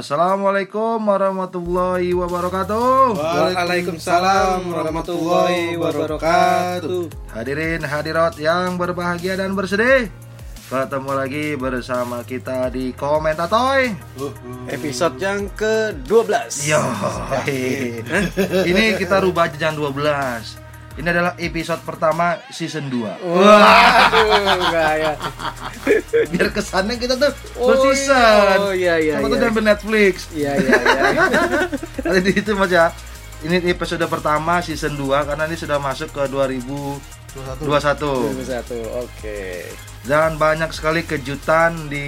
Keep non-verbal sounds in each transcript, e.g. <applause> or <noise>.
Assalamualaikum warahmatullahi wabarakatuh. Waalaikumsalam warahmatullahi wabarakatuh. Hadirin hadirat yang berbahagia dan bersedih. Ketemu lagi bersama kita di Komentatoy. Episode yang ke-12. Yo. <laughs> <laughs> Ini kita rubah aja jangan 12. Ini adalah episode pertama season 2. Waduh, enggak ya. Biar kesannya kita tuh Oh, berseason. iya. Oh, iya, iya, Sama tuh iya. dari Netflix. Iya, iya, iya. <laughs> Tadi itu Mas ya. Ini episode pertama season 2 karena ini sudah masuk ke 2021. Satu. Oke. Dan banyak sekali kejutan di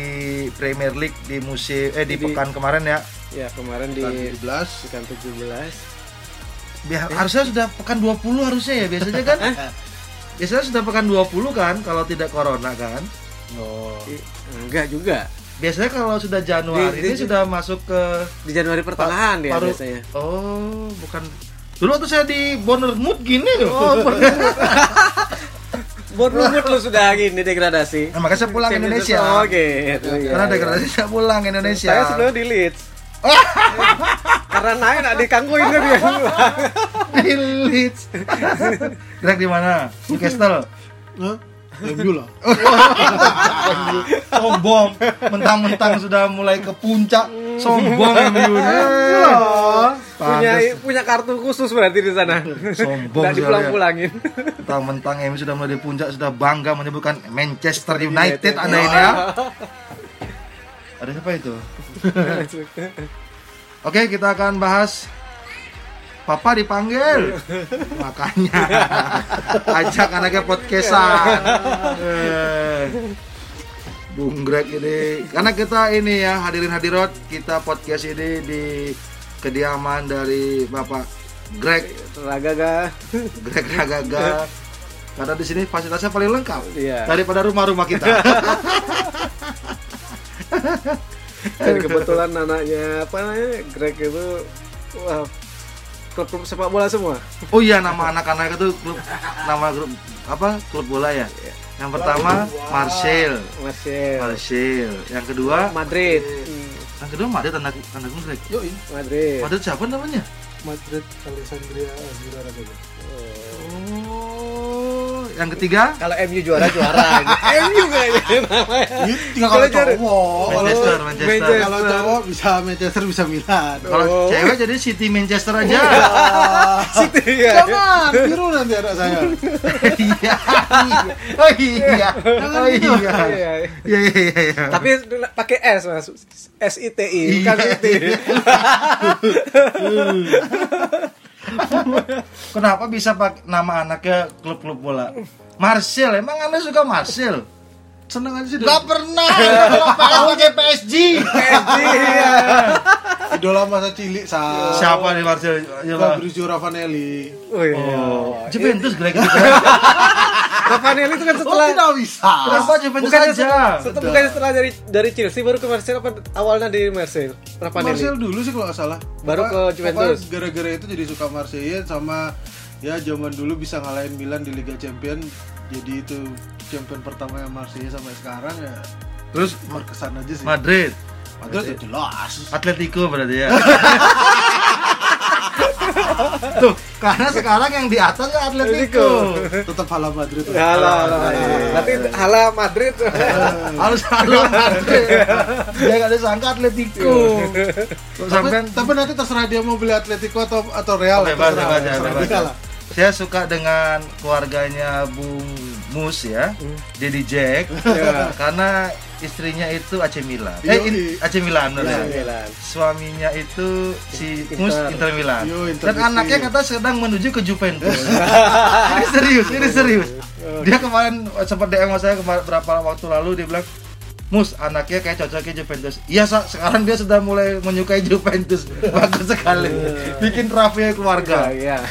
Premier League di musim eh di Di- pekan kemarin ya. Ya, kemarin di 17 pekan 17. Biar, harusnya sudah pekan 20 harusnya ya biasanya kan. biasanya sudah pekan 20 kan kalau tidak corona kan. oh I- Enggak juga. Biasanya kalau sudah Januari Di- di- ini sudah masuk ke Di Januari pertengahan ya paru- biasanya. Oh, bukan Dulu waktu saya di Bournemouth gini loh. Oh, Bournemouth <laughs> lu sudah gini degradasi. Nah, makanya saya pulang ke Indonesia. League. Oh, gitu. iya, Karena iya. degradasi saya pulang ke Indonesia. Saya sebelumnya di Leeds. <laughs> Karena naik nak digangguin dia dia. di Leeds. Gerak di mana? Newcastle. Hah? MU lah <laughs> Sombong. Mentang-mentang sudah mulai ke puncak. Sombong <laughs> MU. punya punya kartu khusus berarti di sana. Sombong sekali ya. dipulang-pulangin. Mentang-mentang MU sudah mulai di puncak sudah bangga menyebutkan Manchester United Anda ini ya. <laughs> Ada siapa itu? Oke, kita akan bahas Papa dipanggil. <laughs> Makanya ajak anaknya podcastan. Eh, Bung Greg ini karena kita ini ya hadirin hadirat kita podcast ini di kediaman dari Bapak Greg Raga ga. Greg Ragaga karena di sini fasilitasnya paling lengkap Iya. daripada rumah-rumah kita. <laughs> Dan kebetulan anaknya apa namanya? Greg itu wah klub-klub sepak bola semua. Oh iya nama anak-anak itu klub nama grup apa klub bola ya. Yang pertama Marcel, Marcel. Marcel. Yang kedua, Madrid. yang kedua Madrid anak anak Greg. Yoi Madrid. Madrid siapa namanya? Madrid Alexandria Azura Raga Oh, yang ketiga Kalau MU juara juara. <laughs> MU kayaknya. Tinggal kalau cowok kalau Manchester, Manchester. Kalau cowok bisa Manchester bisa Milan Kalau Oh. cewek jadi City Manchester aja. <laughs> Situ ya. Jangan biru nanti anak saya <laughs> Iya. Oh iya. Oh iya. Iya. Iya iya iya. iya. Tapi pakai S mas, S I T I bukan Iya. Kenapa bisa pakai nama anaknya klub-klub bola? Marcel, emang anda suka Marcel? Seneng aja sih Gak pernah. <laughs> Kalau pakai PSG. Iya. <laughs> idola masa cilik sa Siapa nih Marcel? Ya, Pak. Fabrizio Ravanelli Oh iya. Oh, Juventus Greg itu. <laughs> Ravanelli itu kan oh setelah tidak bisa Kenapa Juventus bukannya aja? setelah, bukannya setelah dari dari Chelsea baru ke Marcel apa awalnya dari Marcel? Ravanelli. Marcel dulu sih kalau nggak salah Baru ke Juventus. gara-gara itu jadi suka Marseille sama ya zaman dulu bisa ngalahin Milan di Liga Champion jadi itu champion pertama yang Marseille sampai sekarang ya Terus berkesan aja sih Madrid, Madrid ya jelas Atletico berarti ya. <laughs> Tuh, karena sekarang yang di atas kan Atletico. tetap hala Madrid. Halo, halo. Nanti hala Madrid. <laughs> Harus salah Madrid. Dia gak disangka Atletico. Kok tapi, tapi nanti terserah dia mau beli Atletico atau atau Real bebas, terserah, bebas, ya, bebas. Saya suka dengan keluarganya Bung Mus ya, Dedi Jack, <laughs> Ya. karena istrinya itu AC Milan. Eh, Yoi. in- AC Milan benar Ya, ya. Suaminya itu si Mus Inter. Inter Milan. Yo, Inter Dan anaknya kata sedang menuju ke Juventus. <laughs> ini serius, ini serius. Dia kemarin sempat DM sama saya kemar- berapa waktu lalu dia bilang Mus, anaknya kayak cocoknya Juventus. Iya, Sa, sekarang dia sudah mulai menyukai Juventus. <laughs> Bagus sekali. Bikin rapi keluarga. Iya.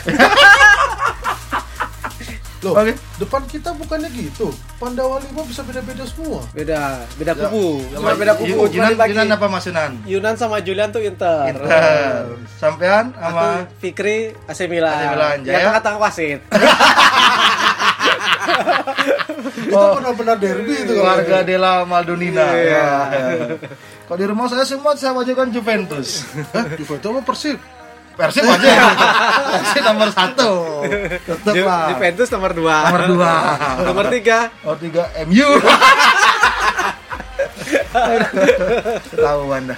Loh, Oke. depan kita bukannya gitu. Pandawa lima bisa beda-beda semua. Beda, beda kubu. Ya, Cuma beda kubu. Dibagi. Yunan apa Mas Yunan? Yunan sama Julian tuh Inter. Inter. Sampean sama Aku Fikri AC Milan. AC Milan, Ya Jaya? tengah-tengah wasit. <laughs> itu benar-benar derby itu Keluarga Della Maldonina. Ya, ya. Kalau di rumah saya semua saya wajibkan Juventus. Juventus apa Persib Persib aja. Persib nomor satu. Tetep Ju- lah. Juventus nomor 2 Nomor dua. nomor 3 Nomor tiga MU. Ketahuan dah.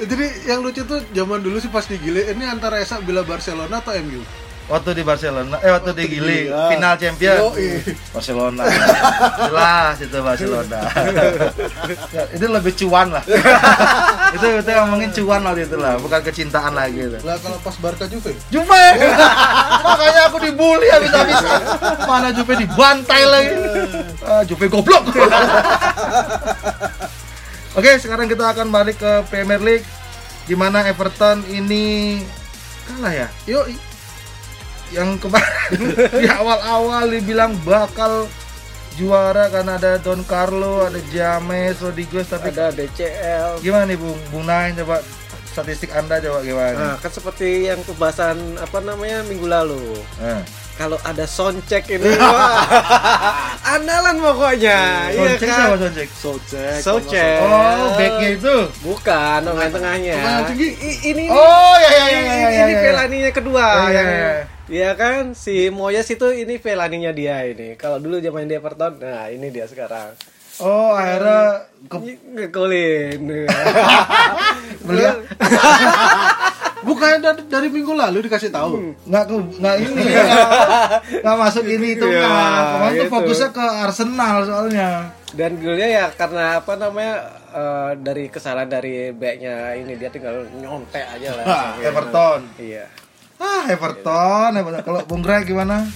jadi yang lucu tuh zaman dulu sih pas di Gile ini antara Esa bila Barcelona atau MU Waktu di Barcelona, eh waktu di Gili, Iya. final champion. Yoi. Barcelona. <laughs> Jelas itu Barcelona. <laughs> Itu lebih cuan lah. <laughs> itu kita ngomongin cuan waktu itu lah, bukan kecintaan lagi itu. lah kalau pas Barca Juve Juve. Makanya aku dibully habis-habisan. Mana Juve dibantai lagi. Ah, Juve goblok. Oke, sekarang kita akan balik ke Premier League di mana Everton ini kalah ya. yuk Yang kemarin <laughs> di awal-awal dibilang bakal juara karena ada Don Carlo, ada James, Rodriguez tapi ada DCL gimana nih Bung? Bung Nain coba statistik Anda coba gimana? Nah, kan seperti yang pembahasan apa namanya minggu lalu. Nah. Kalau ada soundcheck ini, wah, <laughs> andalan pokoknya. Iya Soncek kan? siapa Soncek? Socek Socek. Oh, backnya itu. Bukan, pemain tengahnya. Pemain yang tinggi. I- ini Oh, ya ya ya ini, ya ya. ini ya, ya. Velaninya kedua. Ya, ya, yang- ya. Iya kan, si Moyes itu ini Velaninya dia ini. Kalau dulu zaman di Everton, nah ini dia sekarang. Oh, akhirnya ke Ngekolin. melihat <laughs> <laughs> bukannya dari, dari minggu lalu dikasih tahu nggak ke nggak ini ya, nggak masuk ini itu Iya, nggak kemarin tuh gitu. fokusnya ke Arsenal soalnya Dan golnya ya karena apa namanya eh, dari kesalahan dari backnya ini dia tinggal nyontek aja lah. <laughs> Ah, Everton Iya. Ah Everton Everton. Kalau Bung Greg gimana?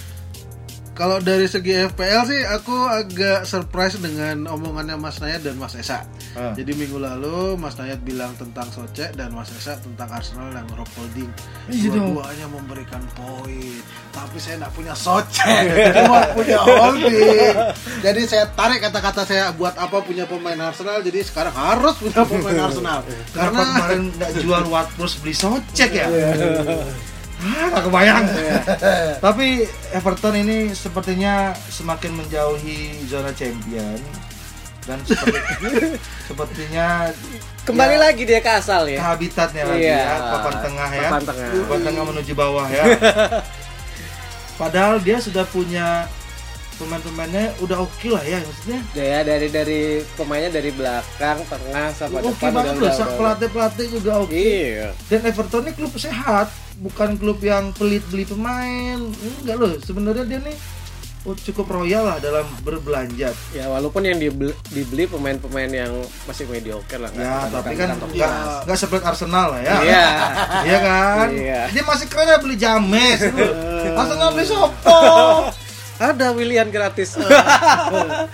Kalau dari segi FPL sih aku agak surprise dengan omongannya Mas Nayat dan Mas Esa. Ah. jadi minggu lalu Mas Nayat bilang tentang Socek dan Mas Esa tentang Arsenal yang Rob Holding. Iya dong. dua-duanya memberikan poin. Tapi saya nggak punya Socek. Cuma punya Holding. Jadi saya tarik kata-kata saya buat apa punya pemain Arsenal jadi sekarang harus punya pemain Arsenal. Karena kemarin nggak jual Watford beli Socek ya? Ah, nggak kebayang. <laughs> Tapi Everton ini sepertinya semakin menjauhi zona champion dan seperti, <laughs> sepertinya Kembali ya, lagi dia ke asal ke ya. habitatnya lagi Iya. ya, papan tengah ya. Papan tengah. Papan tengah menuju bawah ya. <laughs> Padahal dia sudah punya pemain-pemainnya udah oke lah ya maksudnya. Ya dari dari pemainnya dari belakang, tengah sampai Oke depan banget loh, udah- udah- pelatih-pelatih juga oke. Iya. Dan Everton ini klub sehat, bukan klub yang pelit beli pemain. Enggak loh, sebenarnya dia nih oh, cukup royal lah dalam berbelanja. Ya walaupun yang dibeli, dibeli pemain-pemain yang masih mediocre lah. Ya, nggak- tapi bukan kan class. enggak seperti Arsenal lah ya. Iya. Iya kan? Iya. Dia masih keren ya beli James. <laughs> Arsenal beli Sopo. Ada William gratis. <laughs>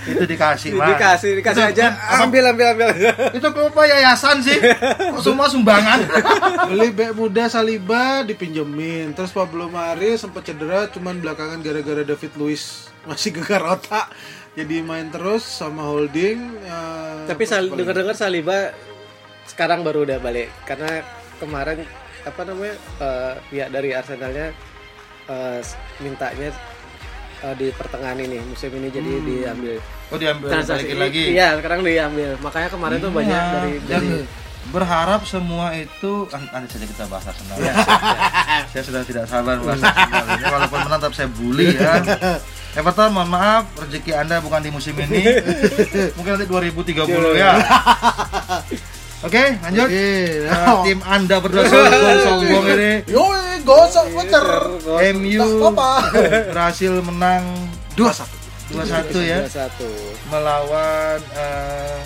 Itu dikasih, Mas. dikasih, dikasih Itu aja. klub- Ambil, ambil, ambil. <laughs> Itu klub apa yayasan sih? Kok semua sumbangan? <laughs> beli back muda Saliba dipinjemin terus Pablo Mari sempat cedera cuman belakangan gara-gara David Luiz masih gegar otak jadi main terus sama holding eh, Tapi sal- dengar-dengar Saliba sekarang baru udah balik karena kemarin apa namanya eh, pihak dari Arsenalnya eh, mintanya eh, di pertengahan ini musim ini jadi diambil Oh diambil transaksi lagi. Iya, sekarang diambil. Makanya kemarin tuh Iya, banyak dari dari berharap semua itu kan nanti saja kita bahas Arsenal ya. <laughs> saya sudah tidak sabar bahas Arsenal ini walaupun menang tetap saya bully ya. Everton mohon maaf rezeki anda bukan di musim ini <laughs> mungkin nanti 2030 ya. Oke lanjut. Oke, Nah, nah. tim anda berdua sombong-sombong ini Yoi, gosok voucher. MU apa? berhasil menang Dua satu. 2-1 ya satu melawan eh,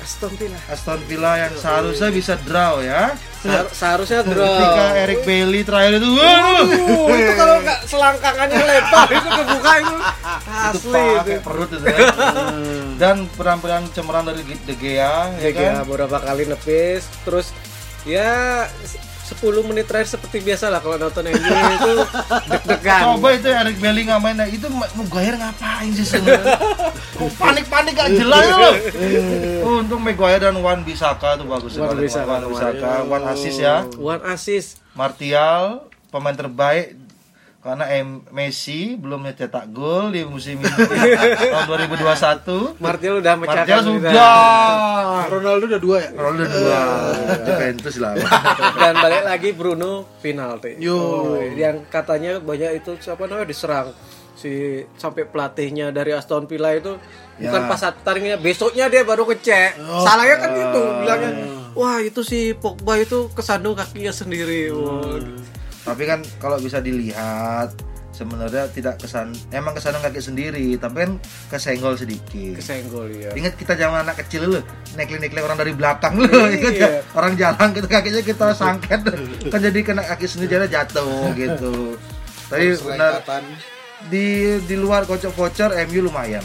Aston Villa. Aston Villa yang seharusnya bisa draw ya. Sehar- seharusnya draw. Ketika Eric Bailey terakhir itu, waduh, Uh, itu kalau nggak selangkangannya <laughs> lebar itu kebuka itu itu asli pakai itu. perut itu ya. Dan penampilan cemerlang dari De Gea, ya Ya, kan? beberapa kali nepis terus ya 10 menit terakhir seperti biasa lah kalau nonton MU itu deg-degan. Coba itu Eric nggak main, nah, itu Maguire ngapain sih sebenarnya? Kok panik-panik gak jelas loh. <laughs> Oh, untung Maguire dan Wan Bisaka itu bagus Wan sekali. Bissaka Wan Bisaka, Wan assist ya. One assist. Martial pemain terbaik karena M Messi belum mencetak gol di musim ini <laughs> tahun 2021. Martial udah Martial mecahkan sudah. Ronaldo udah dua ya Ronaldo dua. Juventus lah. dan balik lagi Bruno penalti. Yo. Oh, yang katanya banyak itu siapa namanya diserang si sampai pelatihnya dari Aston Villa itu Ya. bukan pas saat taringnya besoknya dia baru ngecek salahnya kan itu bilangnya wah itu si Pogba itu kesandung kakinya sendiri Wah. Tapi kan kalau bisa dilihat sebenarnya tidak kesan emang kesandung kaki sendiri, tapi kan kesenggol sedikit. kesenggol ya Ingat kita zaman anak kecil lu, nekli-nekli orang dari belakang lu, ingat ya? Orang jalan kita kakinya kita sangket, <laughs> kan jadi kena kaki sendiri jadi jatuh gitu. Tapi benar di di luar kocok voucher MU lumayan,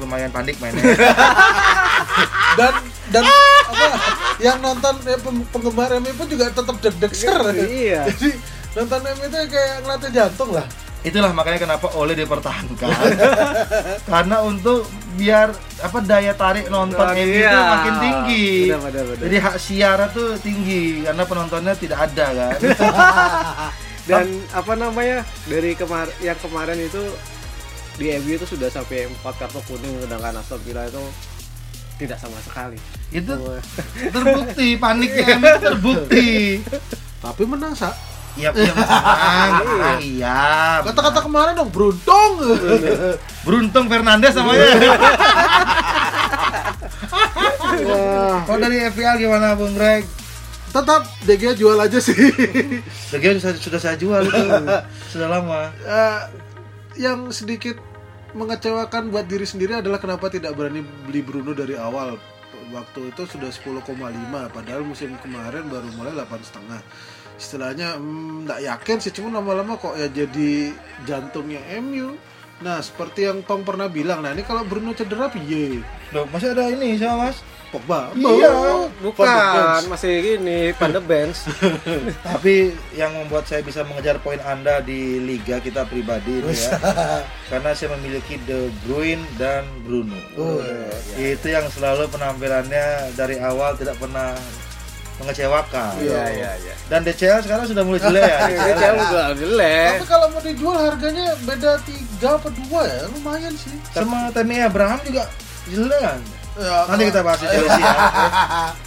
lumayan panik mainnya. <laughs> dan dan apa yang nonton pem- penggemar MU pun juga tetap deg-deg ser Iya. <laughs> jadi nonton MU itu kayak ngelatih jantung lah Itulah makanya kenapa Ole dipertahankan. <laughs> Karena untuk biar apa daya tarik nonton Oh, MU itu iya. makin tinggi. Benar, benar, benar. Jadi hak siara tuh tinggi karena penontonnya tidak ada kan. <laughs> dan apa namanya dari kemar yang kemarin itu di MU itu sudah sampai empat kartu kuning sedangkan Aston Villa itu tidak sama sekali itu terbukti <laughs> paniknya terbukti. tapi menang sa Iya, iya menang, menang, <laughs> iya. kata-kata kemarin dong beruntung <laughs> Beruntung Fernandes namanya. Kalau dari FPL gimana Bung Greg? tetap DG jual aja sih Bagian sudah, sudah saya jual itu sudah lama. Eh, yang sedikit mengecewakan buat diri sendiri adalah kenapa tidak berani beli Bruno dari awal. Waktu itu sudah 10,5 padahal musim kemarin baru mulai 8,5 istilahnya hmm, nggak yakin sih cuma lama-lama kok ya jadi jantungnya MU nah seperti yang Tong pernah bilang nah ini kalau Bruno cedera piye? Loh, masih ada ini sama Mas. Pogba. Iya, bukan Van de masih gini pan the bench. <laughs> Tapi yang membuat saya bisa mengejar poin Anda di liga kita pribadi ini ya. <laughs> Karena saya memiliki De Bruyne dan Bruno. Oh, Itu yang selalu penampilannya dari awal tidak pernah mengecewakan. Iya, iya iya Dan DCL sekarang sudah mulai jelek ya. jauh gak jelek tapi kalau mau dijual harganya beda tiga apa dua ya lumayan sih Sama Tammy Abraham juga jelek. kan? Ya, Nanti kita bahas di Chelsea <laughs> ya.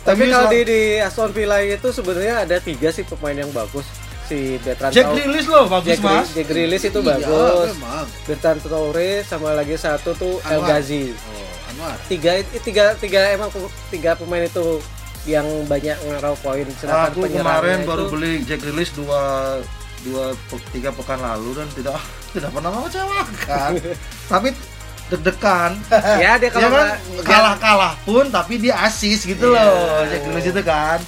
tapi kalau di di Aston Villa itu sebenarnya ada tiga sih pemain yang bagus si Bertrand Jack Grealish loh bagus Jack, mas. Jack Grealish itu Iya, bagus memang. Bertrand Traore sama lagi satu tuh El Anwar. Ghazi Oh, Anwar. tiga tiga tiga emang tiga pemain itu yang banyak ngerau poin sedangkan Aku kemarin itu- baru beli Jack Grealish dua dua tiga pekan lalu dan tidak <laughs> tidak pernah mengecewakan. <laughs> Tapi deg-degan. ya dia Dia <laughs> kalau kan nggak- kalah-kalah pun tapi dia asis gitu Iya. loh. Jack Grealish itu kan.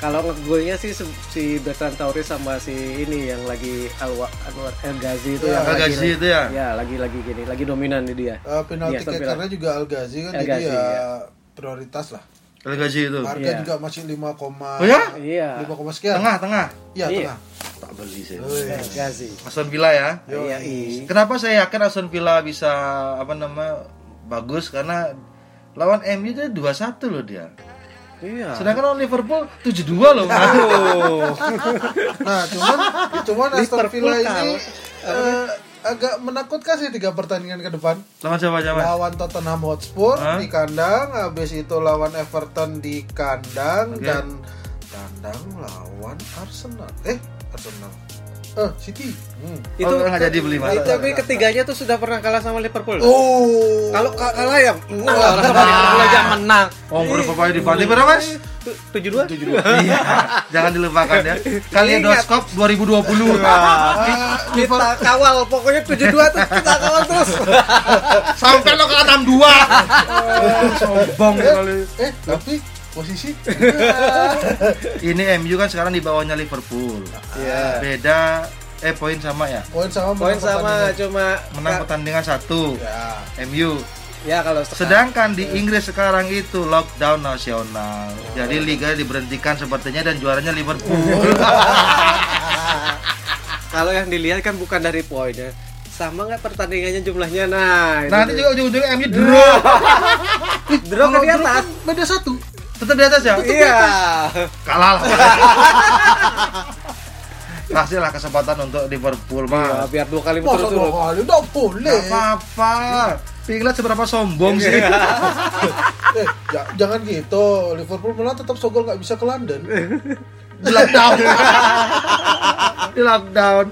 kalau ngegolnya sih se- si Bertrand Traore sama si ini yang lagi Alwa, Anwar El Ghazi itu Ya, yang El lagi Ghazi itu ya? ya lagi lagi gini lagi dominan di dia Eh, penalti Iya, Villa. kickernya juga Al Ghazi kan El jadi Ghazi, ya iya. prioritas lah. El Ghazi itu. Harga Iya. juga masih 5, Oh ya? iya 5, sekian. Tengah, tengah. Iya, Iya. tengah. Tak beli saya. Ghazi Aston Villa ya. Yo, iya iya Kenapa saya yakin Aston Villa bisa apa nama bagus karena lawan MU itu 2-1 loh dia. iya Sedangkan lawan Liverpool 7-2 loh. Aduh. Nah, cuman cuman Aston Liverpool Villa ini kalah. Agak menakutkan sih tiga pertandingan ke depan. Lawan siapa siapa? Lawan Tottenham Hotspur Hah? di kandang, habis itu lawan Everton di kandang Oke. dan tandang lawan Arsenal. Eh, Arsenal. Eh, City. Hmm. itu Oh, nggak jadi beli, Mas. itu tapi ketiganya tuh sudah pernah kalah sama Liverpool Oh. kalau ka- kalah ya menang lah orang sama Liverpool aja menang Oh, berapa poin di Fanti berapa, Mas? tujuh dua Iya, jangan dilupakan ya. Kaleidoskop 2020. Ah, kita kawal pokoknya tujuh dua tuh kita kawal terus Sampai lo ke 62. Sombong kali. eh, tapi posisi Ini MU kan sekarang di bawahnya Liverpool. Iya. Beda eh poin sama ya. poin sama poin sama pertandingan. cuma Menang pertandingan satu. Ya. MU. Ya kalau sekarang Sedangkan di Inggris sekarang itu lockdown nasional. Jadi liga diberhentikan sepertinya dan juaranya Liverpool. <laughs> kalau yang dilihat kan bukan dari poinnya sama nggak pertandingannya jumlahnya nah Nanti juga ujung-ujungnya MU draw. draw kan di atas kan beda satu. Tetap di atas ya? iya Kalah lah. <laughs> kasihlah kesempatan untuk Liverpool Ya, mah biar dua kali Masa dua berturut-turut. kali udah boleh. Apa-apa Pinglet seberapa sombong sih? <laughs> Eh, ja- jangan gitu. Liverpool malah tetap sogol nggak bisa ke London. <laughs> Di lockdown. <laughs> Di lockdown.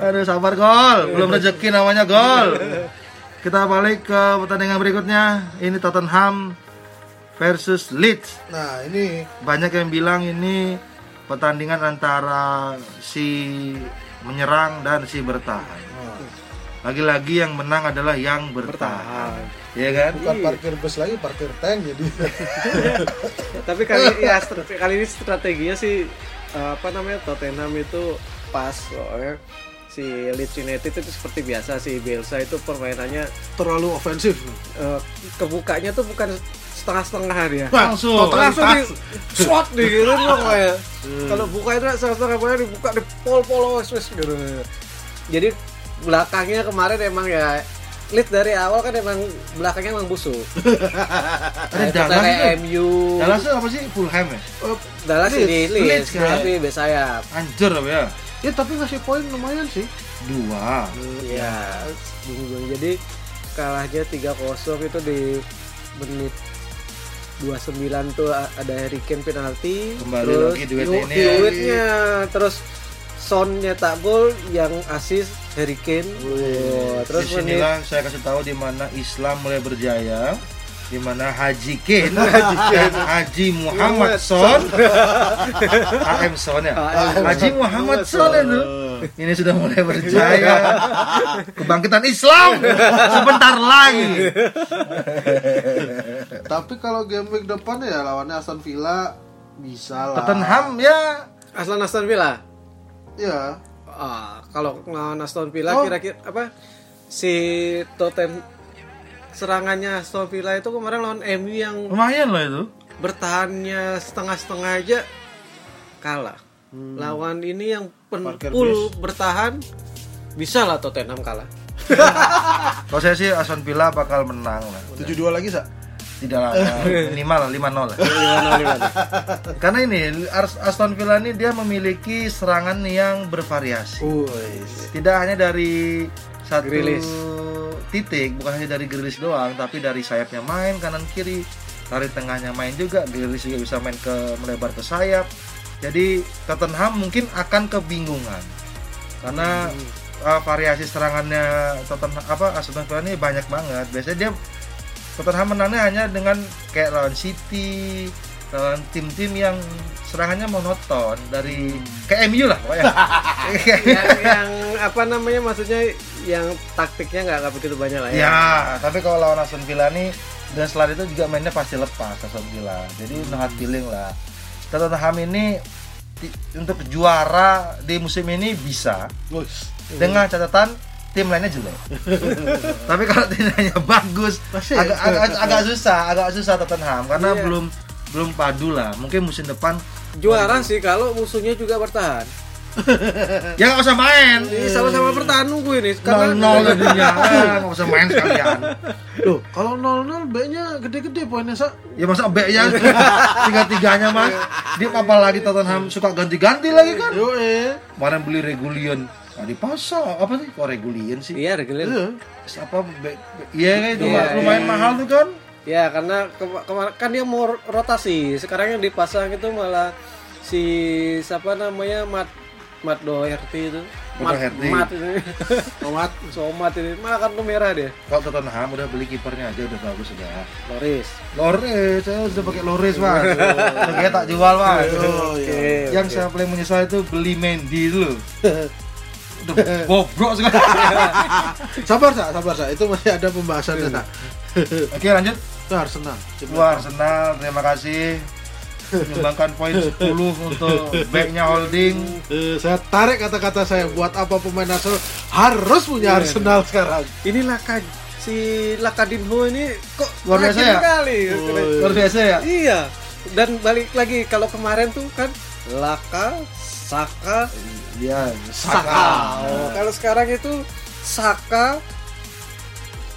Aduh sabar gol. Belum rezeki namanya gol. Kita balik ke pertandingan berikutnya. Ini Tottenham versus Leeds. Nah ini. Banyak yang bilang ini pertandingan antara si menyerang dan si bertahan. nah, Lagi-lagi yang menang adalah yang bertahan. Ya kan? bukan Iya. parkir bus lagi, parkir tank jadi. <laughs> Tapi kali ya strate- kali ini strateginya sih eh, apa namanya Tottenham itu pas soalnya si Leeds United itu seperti biasa si Bielsa itu permainannya terlalu ofensif. eh, kebukanya tuh bukan setengah-setengah dia. Langsung. langsung di shot di gitu loh kayak kalau buka itu setengah boleh dibuka di pol pol wes wes gitu jadi belakangnya kemarin emang ya lead dari awal kan emang belakangnya emang busuk <laughs> Ada Kayak Dallas kayak itu. MU Dallas itu apa sih? Fulham ya? Eh, Dallas Leeds, di Leeds Leeds kan? tapi bek sayap Anjir ya? ya tapi ngasih poin lumayan sih. Dua. ya bingung jadi kalahnya 3-0 itu di menit 29 tuh ada Harry Kane penalti Kembali terus lagi duet Yu- ini. duetnya terus Son nyetak gol yang asis Harry Kane. Wah, terus menit Di sinilah saya kasih tahu di mana Islam mulai berjaya di mana Haji Kane. <laughs> Dan Haji Muhammad Son. AM <laughs> Son ya. Haji Muhammad Son itu. Ini sudah mulai berjaya. Kebangkitan Islam. Sebentar lagi. <laughs> Tapi kalau game week depan ya lawannya Aston Villa bisa lah. Tottenham ya. Aslan Aston Villa Ya. ah, kalau lawan Aston Villa Oh. kira-kira apa si Tottenham serangannya Aston Villa itu kemarin lawan MU yang lumayan loh itu bertahannya setengah-setengah aja kalah. Lawan ini yang pen- Parkir full bertahan bisa lah Tottenham kalah. kalau saya sih Aston Villa bakal menang lah 7-2 lagi, Sa? Tidak <laughs> lah minimal 5-0 lah <laughs> Gimana gimana? karena ini Aston Villa ini dia memiliki serangan yang bervariasi Wih. tidak hanya dari satu Grealish. titik bukan hanya dari Grilis doang tapi dari sayapnya main kanan kiri lari tengahnya main juga Grilis juga bisa main ke melebar ke sayap jadi Tottenham mungkin akan kebingungan karena uh, variasi serangannya Tottenham apa Aston Villa ini banyak banget biasanya dia Tottenham menangnya hanya dengan kayak lawan City lawan tim-tim yang serangannya monoton dari kayak MU lah pokoknya <laughs> yang, yang <laughs> apa namanya maksudnya yang taktiknya nggak nggak begitu banyak lah ya. Ya, tapi kalau lawan Aston Villa nih dan selain itu juga mainnya pasti lepas Aston Villa. Jadi no hard feeling lah. Tottenham ini untuk juara di musim ini bisa Wih. dengan catatan tim lainnya jelek. <laughs> tapi kalau tim lainnya bagus, Masih agak, ya? agak agak susah, agak susah Tottenham karena Iya. belum belum padu lah. Mungkin musim depan Juara sih kalau musuhnya juga bertahan. <laughs> ya nggak usah main. Ini sama-sama bertahan nunggu ini Nol karena nol jadinya, Ah, nggak usah main sekalian. Loh, kalau 0-0 B-nya gede-gede poinnya, Sa. Ya masa B ya <laughs> tiga-tiganya mas. Dia apa lagi Tottenham suka ganti-ganti lagi kan? Yo, eh. Kemarin beli Regulion. Nah, di pasar apa sih? Kok Regulion sih? iya reguler. Iya. Apa? B- B- Iya kan itu Iya, lumayan iya. mahal tuh kan? Ya karena kema- kemarin kan dia mau rotasi. Sekarang yang dipasang itu malah si siapa namanya Mat Mat Doherty itu. Mat Mat, Doherty. Mat ini. <laughs> Tomat. Somat ini malah kartu merah dia. Kalau Tottenham udah beli kipernya aja udah bagus sudah. Loris. Lores, saya sudah pakai Lores mas. Harganya tak jual mas. Oh, Oke. iya. Yang saya paling menyesal itu beli Mendy. Udah <laughs> <laughs> bobrok sekali. <laughs> Sabar, Sa, sabar, Sa. Itu masih ada pembahasannya, Sa. Oke lanjut. Itu Arsenal. Wah Arsenal, terima kasih menyumbangkan poin 10 untuk backnya holding. Eh, saya tarik kata-kata saya buat apa pemain Arsenal harus punya Arsenal sekarang. Ini Laka si Lakadinho ini kok Luar biasa ya? sekali. Oh, Luar biasa ya. Iya. Dan balik lagi kalau kemarin tuh kan Laka, Saka, Iya. Saka. Oh, kalau sekarang itu Saka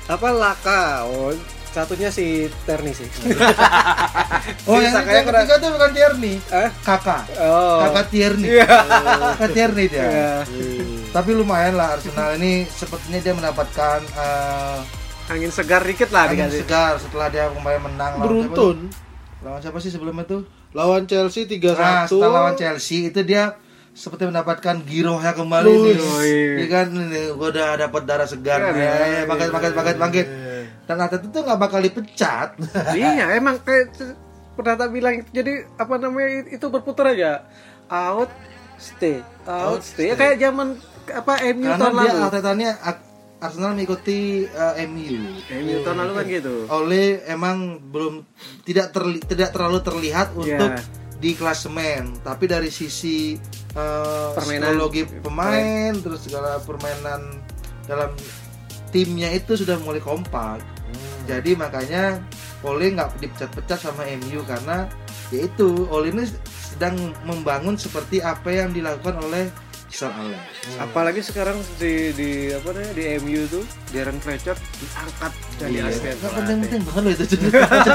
apa Laka. Oh, satunya si Terni sih. <laughs> Oh, Si yang, Sakanya yang kurang- ketiga tuh bukan Tierney. Eh? Kakak. Oh. Kakak Tierney. Iya. <laughs> Kakak Tierney dia. Iya. Tapi lumayan lah Arsenal ini sepertinya dia mendapatkan eh, Angin segar dikit lah angin dikasih. segar setelah dia kemarin menang lawan Beruntun. siapa? Lawan siapa sih sebelumnya tuh? Lawan Chelsea 3-1. Nah, setelah lawan Chelsea itu dia seperti mendapatkan girohnya kembali nih. Wih. Dia kan ini gua udah dapat darah segar Iya, nih. iya, Eh, Bangkit bangkit bangkit bangkit. Dan Arteta tuh nggak bakal dipecat. <laughs> iya, emang kayak pernah tak bilang jadi apa namanya itu berputar aja. Out stay, out, Out, stay. Ya, kayak zaman apa MU Karena tahun dia lalu. Artetanya Ar- Arsenal mengikuti eh, MU. MU tahun lalu kan gitu. Oleh emang belum tidak terli- tidak terlalu terlihat untuk Iya. di klasemen, tapi dari sisi eh, Permainan. psikologi pemain terus segala permainan dalam timnya itu sudah mulai kompak. Jadi makanya Ole nggak dipecat-pecat sama MU karena yaitu Ole ini sedang membangun seperti apa yang dilakukan oleh Sir Alex. Apalagi sekarang di di apa namanya di MU tuh Darren Fletcher diangkat jadi Iya, asisten. nggak penting-penting banget loh itu.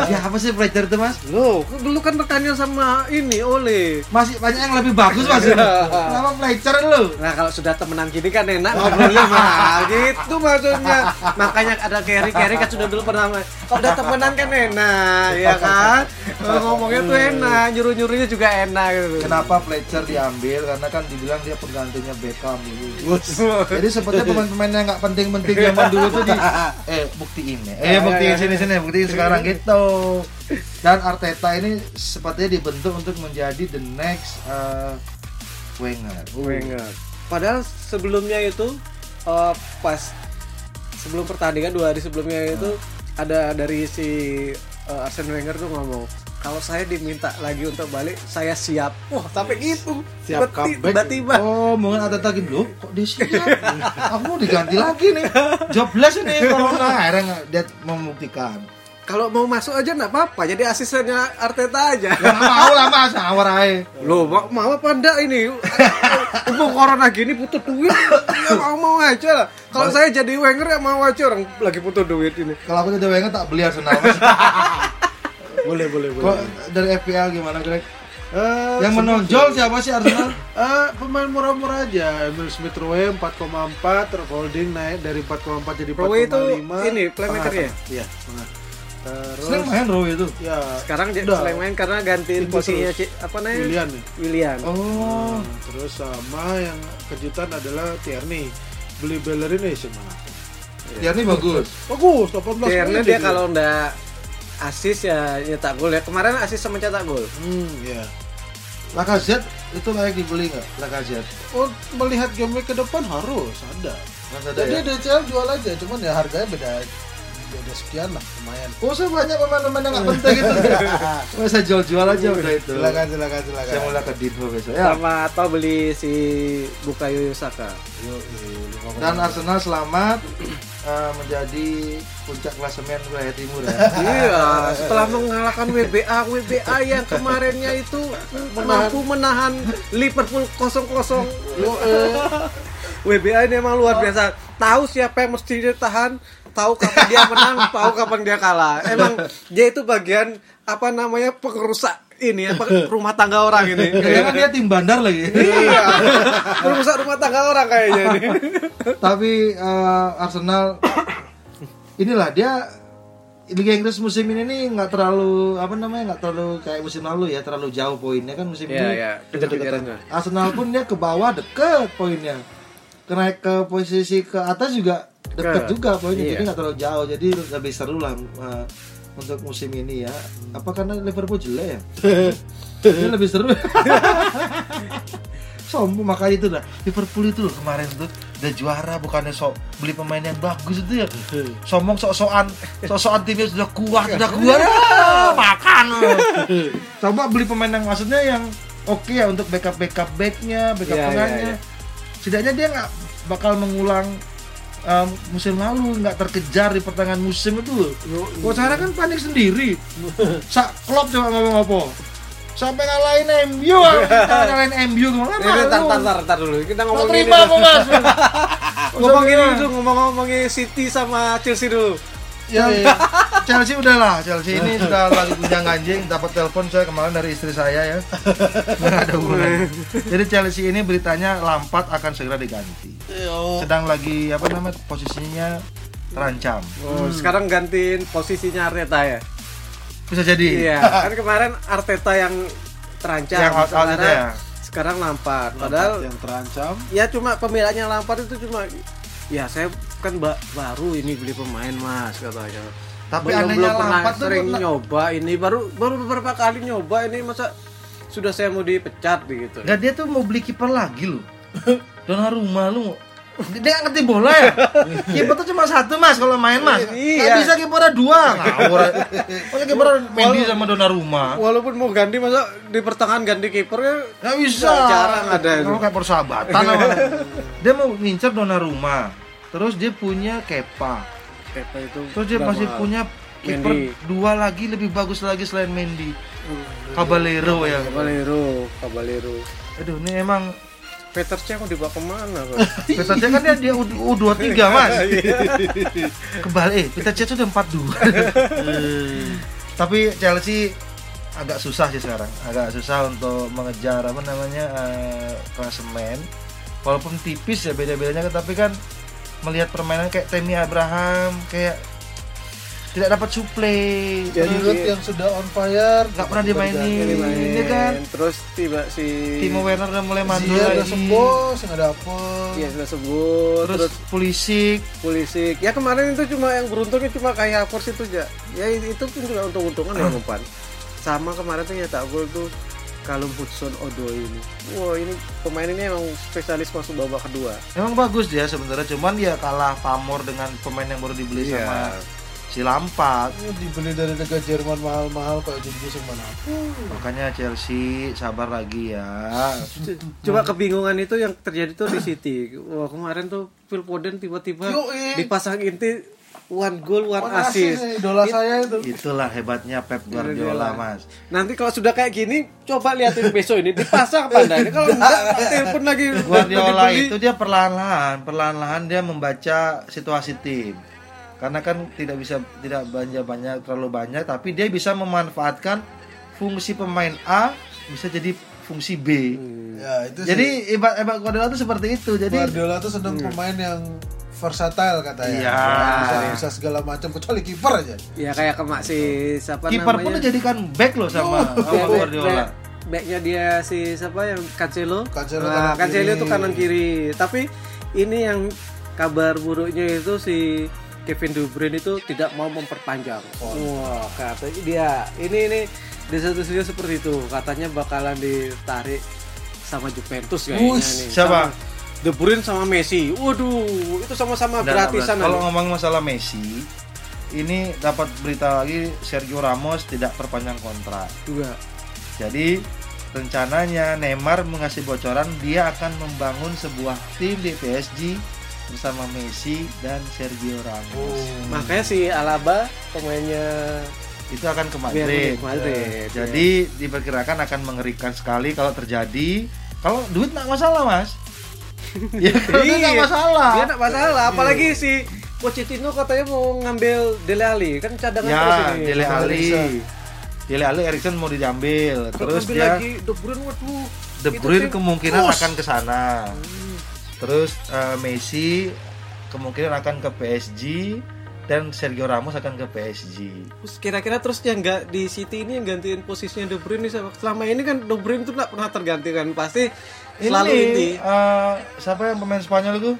Siapa sih Fletcher itu mas? Loh, dulu kan rekannya sama ini Ole. Masih banyak yang lebih bagus mas. Kenapa Fletcher lu? Nah kalau sudah temenan gini kan enak ngobrolnya mah gitu maksudnya makanya ada Kerry Kerry kan sudah dulu pernah kalau udah temenan kan enak ya kan Kalau ngomongnya tuh enak nyuruh nyuruhnya juga enak gitu Kenapa Fletcher diambil? Karena kan dibilang dia penggantinya Beckham gitu. Jadi sepertinya pemain-pemain yang nggak penting-penting zaman dulu tuh di <laughs> eh buktiin ya. Eh buktiin ya, ya. sini sini buktiin sekarang gitu. Dan Arteta ini sepertinya dibentuk untuk menjadi the next eh, Wenger. Wenger. Padahal sebelumnya itu eh, pas sebelum pertandingan dua hari sebelumnya itu ada dari si eh, Arsene Wenger tuh ngomong kalau saya diminta lagi untuk balik saya siap. Wah sampai gitu. Siap comeback. Tiba-tiba. Oh, mungkin Arteta gitu loh, kok dia siap? <laughs> Aku mau diganti lagi nih. Jobless ini <laughs> corona akhirnya nggak- dia membuktikan. Kalau mau masuk aja nggak apa-apa. Jadi asistennya Arteta aja. Ya nggak mau lah mas, ngawur aja. Loh, mau, mau apa enggak ini? Umum corona gini butuh duit. Ya mau mau aja lah. Kalau saya jadi Wenger ya mau aja orang lagi butuh duit ini. Kalau aku jadi Wenger tak beli Arsenal. <laughs> Boleh, boleh, boleh. Kok dari FPL gimana Greg? Eh, Yang menonjol siapa sih Arsenal? <laughs> Eh, pemain murah-murah aja. Emil Smith Rowe 4,4, Rob Holding naik dari 4,4 jadi 4,5. Rowe itu ini playmaker ya? Iya, tengah. Terus Sering main Rowe itu. ya Sekarang dia selain main karena gantiin Itu posisinya terus. Ci- apa namanya? Willian nih. Willian. Oh, Nah, terus sama yang kejutan adalah Tierney. Beli Bellerin ya sih mana? ya ini bagus. Bagus, 18 Karena poin dia kalau ndak asis ya nyetak gol ya. Kemarin asis sama cetak gol. Hmm, ya. Lacazette itu layak dibeli nggak? Lacazette. Oh, melihat game week ke depan harus ada. Mas ada Jadi ya? DCL jual aja, cuman ya harganya beda beda sekian lah, lumayan. Oh, saya banyak pemain-pemain yang nggak <laughs> penting itu. Oh, saya jual-jual aja udah itu. Silakan, silakan, silakan. Saya mulai ke Dinho besok ya. Sama atau beli si Bukayo Saka. Yuk, yuk, Dan Arsenal selamat eh, menjadi puncak klasemen wilayah timur ya. <laughs> Iya, setelah mengalahkan WBA, WBA yang kemarinnya itu mampu menahan Liverpool 0-0. WBA ini emang luar biasa. Tahu siapa yang mesti ditahan, tahu kapan dia menang, tahu kapan dia kalah. Emang dia itu bagian apa namanya pengerusak ini apa rumah tangga orang ini. <laughs> Kayaknya kan dia tim bandar lagi. Iya, merusak rumah tangga orang kayaknya ini. <laughs> Tapi eh, Arsenal inilah dia Liga Inggris musim ini nih nggak terlalu apa namanya nggak terlalu kayak musim lalu ya terlalu jauh poinnya kan musim Iya, ini iya, deket-deketan. kejar-kejaran. Arsenal pun dia ke bawah deket poinnya naik ke posisi ke atas juga deket Deket. juga poinnya Iya. jadi nggak terlalu jauh jadi lebih seru lah eh, untuk musim ini ya. Apa karena Liverpool jelek ya? <laughs> Ini lebih seru. <laughs> Sombong makanya itu dah. Liverpool itu loh kemarin tuh udah juara bukannya sok beli pemain yang bagus itu ya. <laughs> Sombong sok-sokan sok-sokan timnya sudah kuat sudah kuat. Ya, makan loh. coba beli pemain yang maksudnya yang oke ya untuk backup backup backnya backup iya, tengahnya iya. setidaknya dia nggak bakal mengulang um, musim lalu nggak terkejar di pertengahan musim itu loh. Kok cara kan panik sendiri. <laughs> Sak klop coba ngomong apa? Sampai ngalahin MU, <laughs> kita ngalahin MU ke mana? Ini tar, tar, dulu. Kita Nggak ngomongin terima kok mas. <laughs> ngomongin dulu ngomong-ngomongin City sama Chelsea dulu. Ya. <laughs> Chelsea udahlah, Chelsea ini sudah lagi punya anjing, dapat telepon saya kemarin dari istri saya ya. Nggak ada hubungan. Jadi Chelsea ini beritanya Lampard akan segera diganti. Oh, Sedang lagi apa namanya posisinya terancam. Oh, sekarang gantiin posisinya Arteta ya. Bisa jadi. Iya, <laughs> kan kemarin Arteta yang terancam. Yang out- out itu sekarang, ya? sekarang Lampard. Padahal Padahal yang terancam. ya cuma pembelanya Lampard itu cuma ya saya kan ba- baru ini beli pemain mas katanya. Tapi anehnya belum pernah tuh sering pernah- nyoba ini baru baru beberapa kali nyoba ini masa sudah saya mau dipecat gitu. Enggak dia tuh mau beli kiper lagi loh. <laughs> Donnarumma lu dia nggak ngerti bola ya <laughs> kiper tuh cuma satu mas kalau main mas nggak Iya. bisa kipernya dua ngawur masa kiper Mendy sama Donnarumma Walaupun mau ganti masa di pertengahan ganti kipernya nggak bisa Jarang ada itu. kalau kayak persahabatan <laughs> dia mau ngincer Donnarumma terus dia punya Kepa. Kepa itu terus dia masih mahal. punya kiper dua lagi lebih bagus lagi selain Mendy. Caballero ya. Caballero, Caballero. aduh ini emang Peter Cech mau dibawa ke mana, Pak? <laughs> Peter Cech kan dia, dia U- U23 <laughs> mas. Kebalik, eh Peter Cech sudah 42 Tapi Chelsea agak susah sih sekarang. Agak susah untuk mengejar apa namanya eh, klasemen. Walaupun tipis ya beda-bedanya Tapi kan melihat permainan kayak Temi Abraham Kayak tidak dapat suplai Jadi- Terus Giroud yang sudah on fire nggak pernah dimainin. Ini kan Terus tiba si Timo Werner udah mulai mandul Zia udah lagi sembuh, saya nggak dapet. Iya sudah sembuh. Terus Terus, Pulisic Pulisic. Ya kemarin itu cuma yang beruntungnya cuma kayak Havertz itu aja. Ya itu pun juga untung-untungan ya umpan. Sama kemarin tuh nyetak gol tuh Callum Hudson Odoi ini. Wah ini pemain ini emang spesialis masuk babak kedua. Emang bagus dia sebenarnya, cuman dia kalah pamor dengan pemain yang baru dibeli Iya. sama si Lampard. Ini dibeli dari negara Jerman mahal-mahal kayak jenis yang mana? Makanya Chelsea sabar lagi ya. <laughs> Coba kebingungan itu yang terjadi tuh di City. Wah kemarin tuh Phil Foden tiba-tiba dipasang inti one goal one, One assist. assist, idola saya itu. Itulah hebatnya Pep Guardiola, Mas. Nanti kalau sudah kayak gini, coba liatin besok ini dipasang apa enggak? Ini Kalau enggak, <laughs> telepon lagi. Guardiola itu dia perlahan-lahan, perlahan-lahan dia membaca situasi tim. Karena kan tidak bisa tidak banyak banyak terlalu banyak, tapi dia bisa memanfaatkan fungsi pemain A bisa jadi fungsi B. Ya, itu Jadi ibarat ibarat Guardiola itu seperti itu. Jadi Guardiola tuh seneng pemain yang versatile katanya. Iya. Bisa, bisa segala macam kecuali kiper aja. Ya kayak kemak si siapa kiper pun dijadikan back loh sama sama Back- Guardiola. back- Backnya dia si siapa yang Cancelo. Cancelo Nah, kanan Cancelo kiri. itu kanan kiri. Tapi ini yang kabar buruknya itu si Kevin De Bruyne itu tidak mau memperpanjang. Wah, katanya dia ini ini di satu sisi seperti itu. Katanya bakalan ditarik sama Juventus kayaknya Wush, nih. siapa? Sama De Bruyne sama Messi. Waduh, itu sama-sama gratisan. Kalau ngomong masalah Messi, ini dapat berita lagi Sergio Ramos tidak perpanjang kontrak. juga. Jadi rencananya Neymar mengasih bocoran dia akan membangun sebuah tim di PSG bersama Messi dan Sergio Ramos. Makanya si Alaba pemainnya Itu akan ke Madrid. ke Madrid, Jadi diperkirakan akan mengerikan sekali kalau terjadi. Kalau duit nggak masalah mas. Ya kalau duit nggak Iya. masalah. Dia enggak masalah, apalagi si Pochettino katanya mau ngambil Dele Alli, kan cadangan terus Ya, ini. Dele. Eriksen. Dele Ali Erikson mau diambil. Terus dia lagi De Bruyne waduh. De Bruyne kemungkinan push. akan ke sana. Terus eh, Messi kemungkinan akan ke PSG dan Sergio Ramos akan ke PSG. Terus kira-kira terus yang enggak di City ini yang gantiin posisinya De Bruyne siapa? selama ini kan De Bruyne itu enggak pernah tergantikan pasti selalu ini. eh, siapa yang pemain Spanyol itu?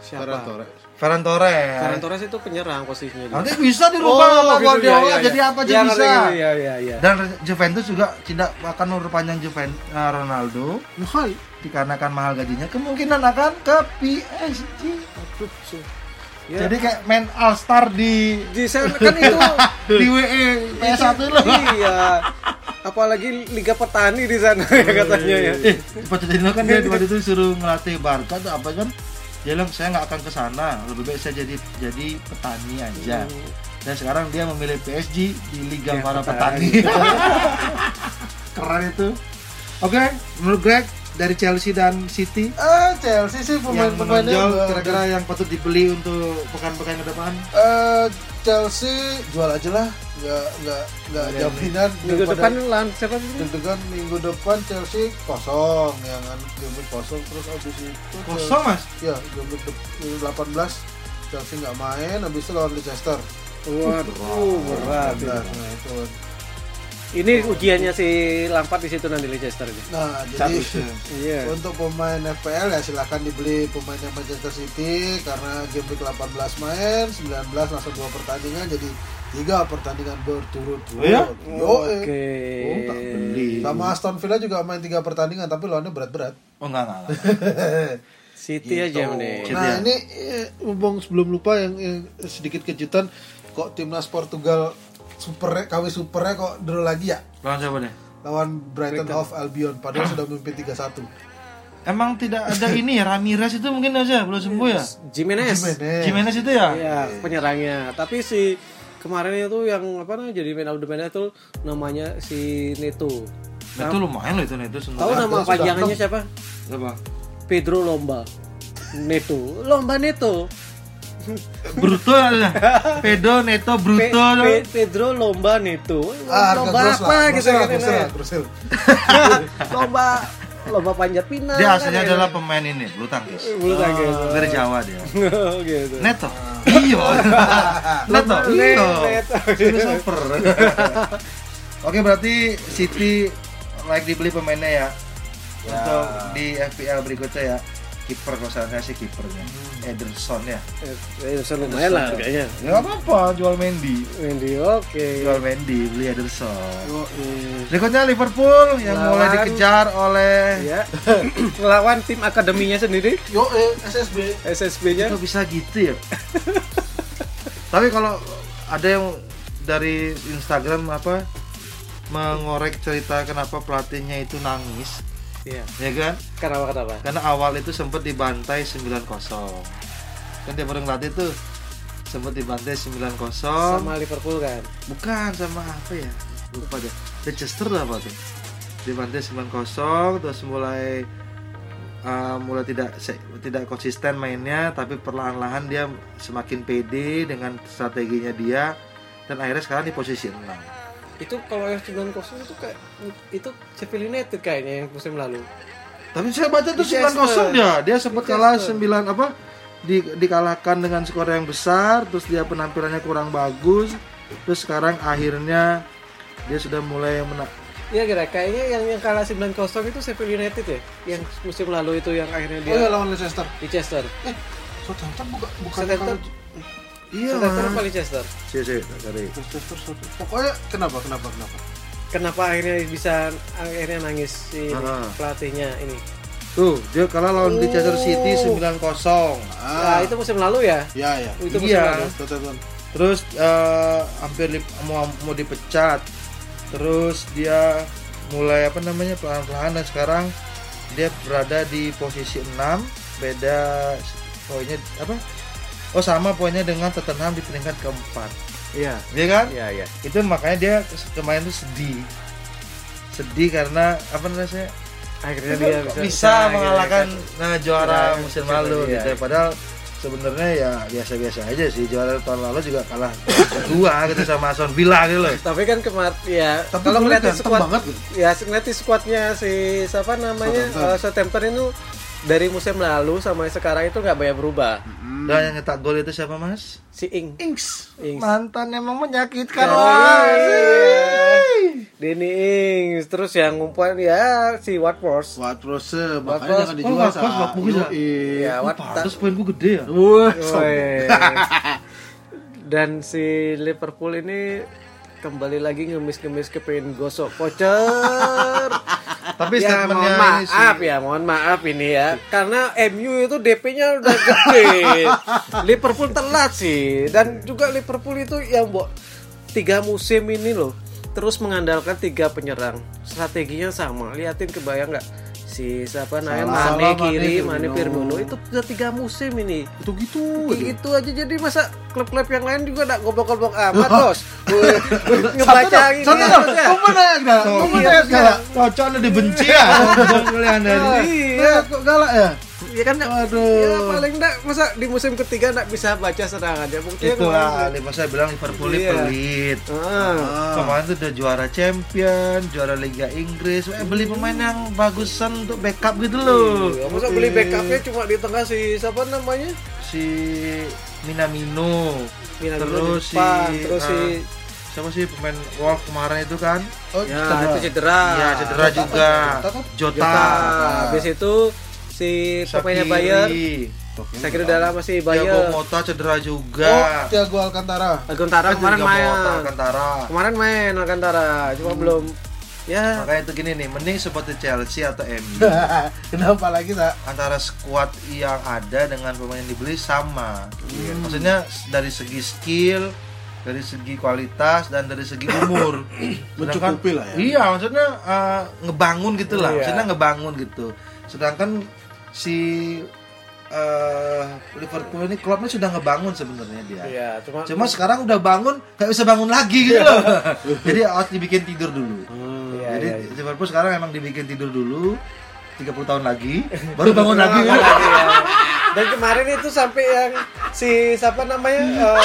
Siapa? Ferran Torres. Ferran Torres. Ferran Torres itu penyerang posisinya dia. Nanti bisa dirubah sama gitu, Guardiola ya, ya, jadi ya. apa aja Ya, bisa. ngerti, ngerti, Ya, ya, ya. Dan Juventus juga tidak akan memperpanjang Juventus Ronaldo Mahal. dikarenakan mahal gajinya kemungkinan akan ke PSG. Aduh, Ya. Jadi kayak main All Star di di sana kan itu <laughs> di WE PS1 loh. iya apalagi liga petani di sana ya katanya ya Eh, Pochettino kan dia waktu itu suruh ngelatih Barca tuh apa kan? Dia bilang saya nggak akan ke sana, lebih baik saya jadi jadi petani aja. Dan sekarang dia memilih PSG di Liga Ya, para petani. petani. <laughs> Keren itu. Oke, menurut Greg dari Chelsea dan City Ah, Chelsea sih yang pemain-pemainnya udah- kira-kira yang patut dibeli untuk pekan-pekan ke depan? Eh, Chelsea jual aja lah, nggak nggak nggak Iya, jaminan. Minggu depan lawan siapa sih? deg-degan minggu depan Chelsea kosong, ya kan game kosong terus abis itu Kosong mas? Ya, game week de- 18 Chelsea nggak main, habis itu lawan Leicester. Waduh, berat. 19, Nah, itu. Ini ujiannya si Lampard di situ nanti Leicester ini. Nah, jadi. Iya. untuk pemain FPL ya silahkan dibeli pemainnya Manchester City karena game week 18 main, 19 langsung dua pertandingan jadi tiga pertandingan berturut-turut. Oh ya? Yo. Oke. Oh, tak beli. Sama Aston Villa juga main tiga pertandingan tapi lawannya berat-berat. Oh enggak enggak. enggak. <laughs> City aja nih. Nah ini eh, ngomong sebelum lupa yang, yang sedikit kejutan kok timnas Portugal super KW supernya kok draw lagi ya Lawan siapa nih? lawan Brighton Hove Albion padahal sudah memimpin 3-1. Emang tidak ada ini ya Ramirez itu mungkin aja belum sembuh ya? Jimenez. Jimenez. Jimenez itu ya? Iya, penyerangnya. Tapi si kemarin itu yang apa namanya jadi man of the itu namanya si Neto. Nah, itu lumayan loh itu itu Tahu nama panjangannya siapa? Apa? Pedro Lomba. Neto. Lomba Neto. Bruto ya. Pedo, Neto, Pe- Bruto. Pe- Pedro Lomba Neto. Ah, harga lomba apa lah, gitu lah, kan? lah, lah. <laughs> lomba lomba panjat pinang. Dia kan, aslinya ya. adalah pemain ini, bulu tangkis. bulu tangkis. Dari Jawa dia. <laughs> Oh, gitu. Neto. Iya. <laughs> Neto. Iya. Neto. Ini super. Oke, berarti City like dibeli pemainnya ya. Untuk di FPL berikutnya ya. Kiper kalau saya sih kipernya. Ederson ya. Eh, eh, lumayan lah harganya. Ya nggak apa-apa, jual Mendy. Wendy, oke. Jual Mendy, beli Ederson. Oh, iya. Berikutnya Liverpool yang Lawan- mulai dikejar oleh Ya. <clears throat> Melawan tim akademinya sendiri, Yo eh SSB. SSB-nya. Kok bisa gitu ya? <laughs> Tapi kalau ada yang dari Instagram apa mengorek cerita kenapa pelatihnya itu nangis, Iya. ya kan? Kenapa kenapa? Karena awal itu sempat dibantai 9-0. Kan dia baru ngelatih tuh sempat dibantai 9-0. Sama Liverpool kan. Bukan sama apa ya? Lupa deh. Leicester lah apa tuh? Dibantai 9-0 terus mulai uh, mulai tidak se- tidak konsisten mainnya tapi perlahan-lahan dia semakin pede dengan strateginya dia dan akhirnya sekarang di posisi 6. Itu kalau yang 9 kosong itu kayak itu Sheffield United kayaknya yang musim lalu. Tapi saya baca tuh Leicester. 9-0 dia. Dia sempat kalah Leicester. 9 apa? Di, dikalahkan dengan skor yang besar, terus dia penampilannya kurang bagus. Terus sekarang akhirnya dia sudah mulai mena- Iya kira kayaknya yang yang kalah 9 kosong itu Sheffield United ya. Yang musim lalu itu yang akhirnya dia Oh ya lawan Leicester. di Chester. Eh, Southampton bukan bukan Southampton. Iya, Mas. apa Leicester? Sih, sih, tadi. Leicester Southampton. Pokoknya kenapa kenapa kenapa? Kenapa akhirnya bisa akhirnya nangis si ini, Ah. pelatihnya ini? Tuh, dia kalah lawan Leicester City Oh. 9-0. Nah, itu musim lalu ya? Ya ya. Itu musim Iya. lalu. Terus eh, hampir mau mau dipecat. Terus dia mulai apa namanya pelan-pelan dan sekarang dia berada di posisi 6, beda poinnya apa? Oh sama poinnya dengan Tottenham di peringkat keempat. Iya. Iya kan? Iya, iya. Itu makanya dia kemarin tuh sedih. Sedih karena apa namanya? Akhirnya dia bisa, bisa, akhirnya mengalahkan nah, juara Juara musim Champions, lalu iya. gitu. Padahal sebenarnya ya biasa-biasa aja sih juara tahun lalu juga kalah dua gitu sama Aston Villa gitu loh. Tapi kan kemarin ya Tapi kalau ngeliatin ganteng squad banget gitu. ya ngeliatin squadnya si siapa namanya Southampton. eh, Southampton itu dari musim lalu sama sekarang itu nggak banyak berubah. Dan yang nyetak gol itu siapa Mas? Si Ing. Ings. Ings. Mantan emang menyakitkan Ya, wah. iya. Denny Ings terus yang ngumpulan ya si Watford. Watford makanya Watford. jangan dijual Oh, Watford, Sa. bagus ya? Ya, Oh, Watford. pantes poinku gede ya. Wah. Dan si Liverpool ini kembali lagi ngemis-ngemis ke pengen gosok voucher. <laughs> Tapi ya mohon sih. maaf ya, mohon maaf ini ya. Karena MU itu DP-nya udah gede. <laughs> Liverpool telat sih. Dan juga Liverpool itu yang buat tiga musim ini loh terus mengandalkan tiga penyerang. Strateginya sama. Liatin kebayang nggak? Si si siapa namanya Salah. Mane kiri Mane Firmino. Itu udah tiga musim ini Itu gitu. Gitu aja jadi masa klub-klub yang lain juga nak goblok-goblok amat bos ngebaca ini Satu dong. Kamu mana enggak? So, Kamu iya, mana enggak? cocok anda dibenci ya kalian dari iya Kok galak ya? Ya kan Aduh. ya paling enggak masa di musim ketiga enggak bisa baca serangannya buktinya itulah kemarin. lima saya bilang Liverpool Iya. pelit Ah. kemarin tuh udah juara champion juara Liga Inggris eh, beli pemain yang bagusan untuk backup gitu loh Iya, masa beli backupnya cuma di tengah si siapa namanya si Minamino Minamino terus si terus si eh, siapa sih pemain Wolf kemarin itu kan Oh, ya cedera. itu cedera Iya cedera Jota, juga Jota kan? Jota, Jota. habis itu si pemainnya Shaqiri, Bayer saya kira udah lama sih Thiago Bayer Motta cedera Oh, juga Thiago Alcantara. Alcantara Kan kemarin main Alcantara kemarin main Alcantara cuma belum ya makanya itu gini nih mending seperti Chelsea atau MU <laughs> Kenapa lagi, Sa? antara skuad yang ada dengan pemain yang dibeli sama. Maksudnya dari segi skill, dari segi kualitas dan dari segi umur. <coughs> Sedangkan- Mencukupi lah ya. Iya, maksudnya eh, ngebangun gitu lah. Iya. Maksudnya ngebangun gitu. Sedangkan si eh, Liverpool ini klubnya sudah ngebangun sebenarnya dia. Iya, cuma Cuma sekarang udah bangun nggak bisa bangun lagi gitu loh. <laughs> Jadi harus dibikin tidur dulu. Iya, Jadi iya, iya. Liverpool sekarang emang dibikin tidur dulu 30 tahun lagi baru bangun lagi. Ya. <laughs> Dan kemarin itu sampai yang si siapa namanya eh,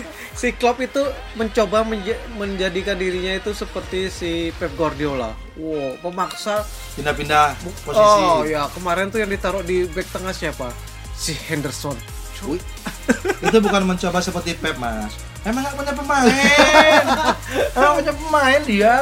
<laughs> si Klopp itu mencoba menja- menjadikan dirinya itu seperti si Pep Guardiola. Wow, pemaksa. Pindah-pindah posisi. Oh ya, kemarin tuh yang ditaruh di back tengah siapa? Si Henderson. Wih, <laughs> itu bukan mencoba seperti Pep mas emang gak punya pemain <laughs> emang punya pemain dia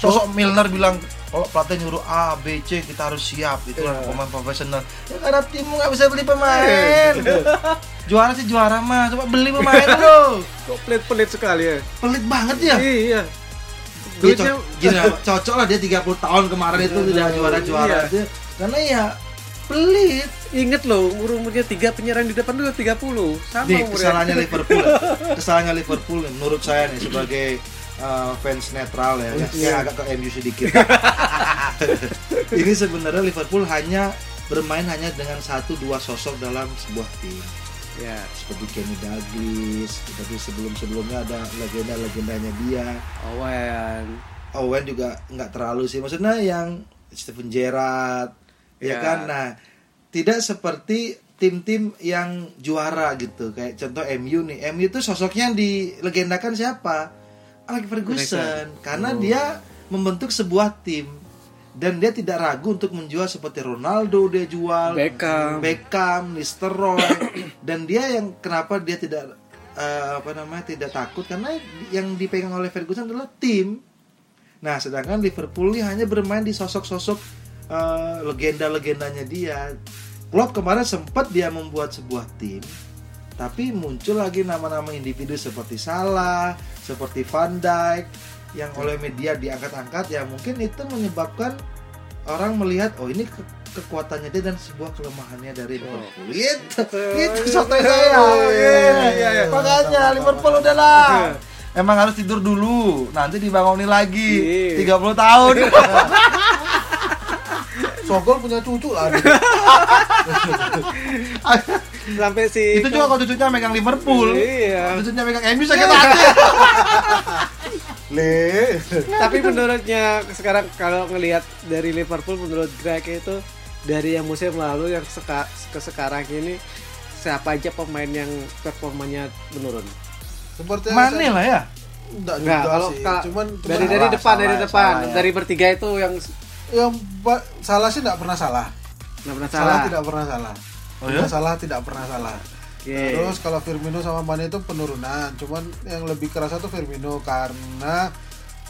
sosok Milner bilang kalau pelatih nyuruh A, B, C kita harus siap. Itu Iya. pemain profesional. Ya karena timmu nggak bisa beli pemain. <laughs> Juara sih juara mah coba beli pemain lo Kok pelit-pelit sekali ya? pelit banget ya? Iya. Dia Duitnya co- gini cocok lah dia 30 tahun kemarin itu udah juara-juara Iya. aja karena ya pelit. Ingat loh, umur umurnya tiga penyerang di depan tuh 30 sama Nih kesalahannya Liverpool. <laughs> kesalahannya Liverpool menurut saya nih sebagai uh, fans netral ya, Iya. yang agak ke MU sedikit. <laughs> Ini sebenarnya Liverpool hanya bermain hanya dengan satu dua sosok dalam sebuah tim Ya, seperti Kenny Dalglish, tapi sebelum-sebelumnya ada legenda-legendanya dia. Owen. Owen juga nggak terlalu sih, maksudnya yang Steven Gerrard, ya Ya. kan? Nah, tidak seperti tim-tim yang juara gitu, kayak contoh MU nih. MU itu sosoknya yang dilegendakan siapa? Alex Ferguson, karena Oh. dia membentuk sebuah tim dan dia tidak ragu untuk menjual seperti Ronaldo dia jual, Beckham. Beckham, Nistelrooy <coughs> dan dia yang kenapa dia tidak eh, apa namanya tidak takut karena yang dipegang oleh Ferguson adalah tim. Nah, sedangkan Liverpool ini hanya bermain di sosok-sosok eh, legenda-legendanya dia. Klopp kemarin sempat dia membuat sebuah tim, tapi muncul lagi nama-nama individu seperti Salah, seperti Van Dijk yang oleh media diangkat-angkat ya mungkin itu menyebabkan orang melihat oh ini ke- kekuatannya dia dan sebuah kelemahannya dari Liverpool. Itu, itu sotoy saya. Oh, iya, iya, iya. Makanya Liverpool udahlah. Emang harus tidur dulu, nanti dibangunin lagi. Iya. 30 tahun. <laughs> Sogol punya cucu lah. <laughs> Sampai si itu juga kalau cucunya megang Liverpool. Iya. Cucunya megang MU sakit hati. Le. Tapi menurutnya sekarang kalau ngelihat dari Liverpool menurut Greg itu dari yang musim lalu yang seka- ke sekarang ini siapa aja pemain yang performanya menurun? Seperti Mane lah ya. Enggak Enggak, juga kalau sih. ka- cuman dari cuman dari salah, depan dari salah, depan salah ya. dari bertiga itu yang yang salah sih tidak pernah salah. nggak pernah Salah, salah. tidak pernah salah. Oh ya? Yang salah tidak pernah salah. Oke. Terus kalau Firmino sama Mane itu penurunan, cuman yang lebih kerasa tuh Firmino karena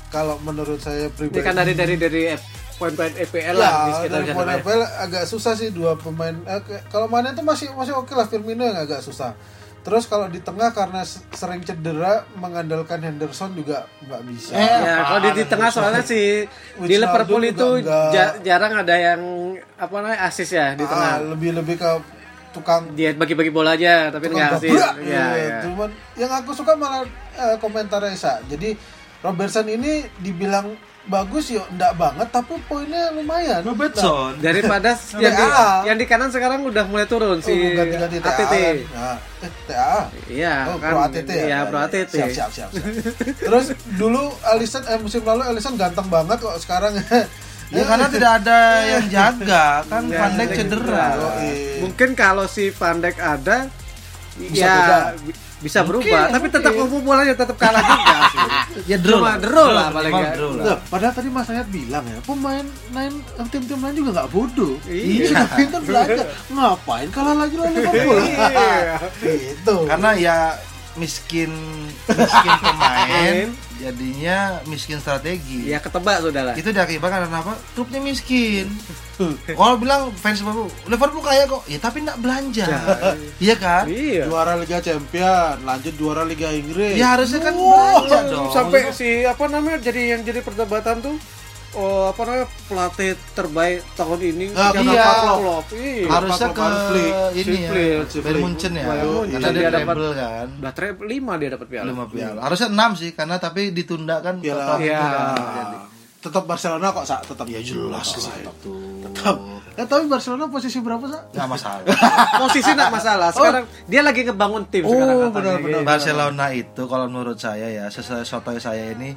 kalau menurut saya Ini pribadi kan dari dari dari F- poin-poin EPL ya, lah di sekitar dari poin ya. FPL agak susah sih dua pemain. Eh, kalau Mane itu masih masih oke lah Firmino yang agak susah. Terus kalau di tengah karena sering cedera mengandalkan Henderson juga nggak bisa. Eh, Ya, kalau di, di tengah soalnya si <laughs> di Liverpool itu enggak. ja- jarang ada yang apa namanya asis ya di Ah, tengah. lebih lebih ke tukang Dia bagi-bagi bola aja tapi nggak gabrak. Ya, Iya, ya. Cuman yang aku suka malah eh, komentar Esa. Jadi Robertson ini dibilang bagus ya enggak banget tapi poinnya lumayan. Robertson. Daripada <laughs> yang di, yang di kanan sekarang udah mulai turun Oh, si ganti-ganti TA ATT. kan. Nah, eh, TA. Iya, Oh, kan. Pro ATT ya? Iya, Pro ATT. Siap, siap, siap, siap. Terus dulu Alisson eh musim lalu Alisson ganteng banget kok sekarang <laughs> Ya karena tidak ada yang jaga kan Ya, Van Dijk Dijk cedera. Iya. Mungkin kalau si Van Dijk ada Bisa ya beda. bi- bisa berubah, tapi tetap mungkin. kebobolannya tetap kalah juga <laughs> sih. Ya draw. Cuma draw lah paling Minimal nggak. draw lah. Loh, padahal tadi Mas Ayat bilang ya, pemain lain tim-tim lain juga nggak bodoh. Iya. Sudah pintar belajar. Ngapain kalah lagi lawan Liverpool? Iya. gitu. Karena ya miskin miskin pemain jadinya miskin strategi. Ya ketebak sudah lah. Itu diakibatkan karena apa? Klubnya miskin. Kalau bilang fans Liverpool, Liverpool kaya kok. Ya tapi nggak belanja. Iya kan? Iya. juara Liga Champion, lanjut juara Liga Inggris. Ya harusnya kan Wow. belanja dong. Sampai si apa namanya jadi yang jadi perdebatan tuh oh apa namanya pelatih terbaik tahun ini jangan iya. Klopp, Klopp. Iya. harusnya ke Klub Flick. ini ya, Flick. Bayern Munchen ya. Bayern Munchen. Karena dia Dia dapat- treble kan. Udah tre- lima dia dapat piala. Lima piala. Harusnya enam sih karena tapi ditunda kan Piala. tetap Iya. kan. Tetap Barcelona kok, Sa? Tetap ya Jelas lah itu. Tetap. Eh, tapi Barcelona posisi berapa, Sa? Nggak masalah. <laughs> Posisi enggak masalah. Sekarang dia lagi ngebangun tim Oh, sekarang katanya. benar-benar. Gitu. Barcelona itu kalau menurut saya ya sesuai sotoy saya ini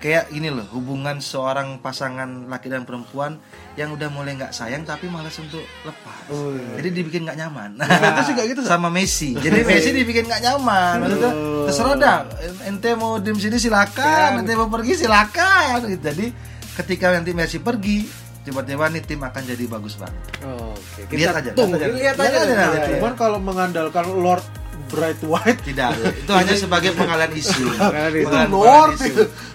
kayak ini loh hubungan seorang pasangan laki dan perempuan yang udah mulai nggak sayang tapi malas untuk lepas Oh, iya. jadi dibikin nggak nyaman Itu juga gitu, sama Messi jadi Messi dibikin nggak nyaman maksudnya terserah dah ente mau diem sini silakan ente mau pergi silakan gitu. jadi ketika nanti Messi pergi tiba-tiba nih tim akan jadi bagus banget Oh, Oke, Lihat aja, tunggu. lihat aja. Lihat Lihat aja. aja, Nah, lihat aja. Cuman kalau mengandalkan Lord Bright White tidak itu hanya sebagai pengalian isu <laughs> Pengalian. Pengalian- Lord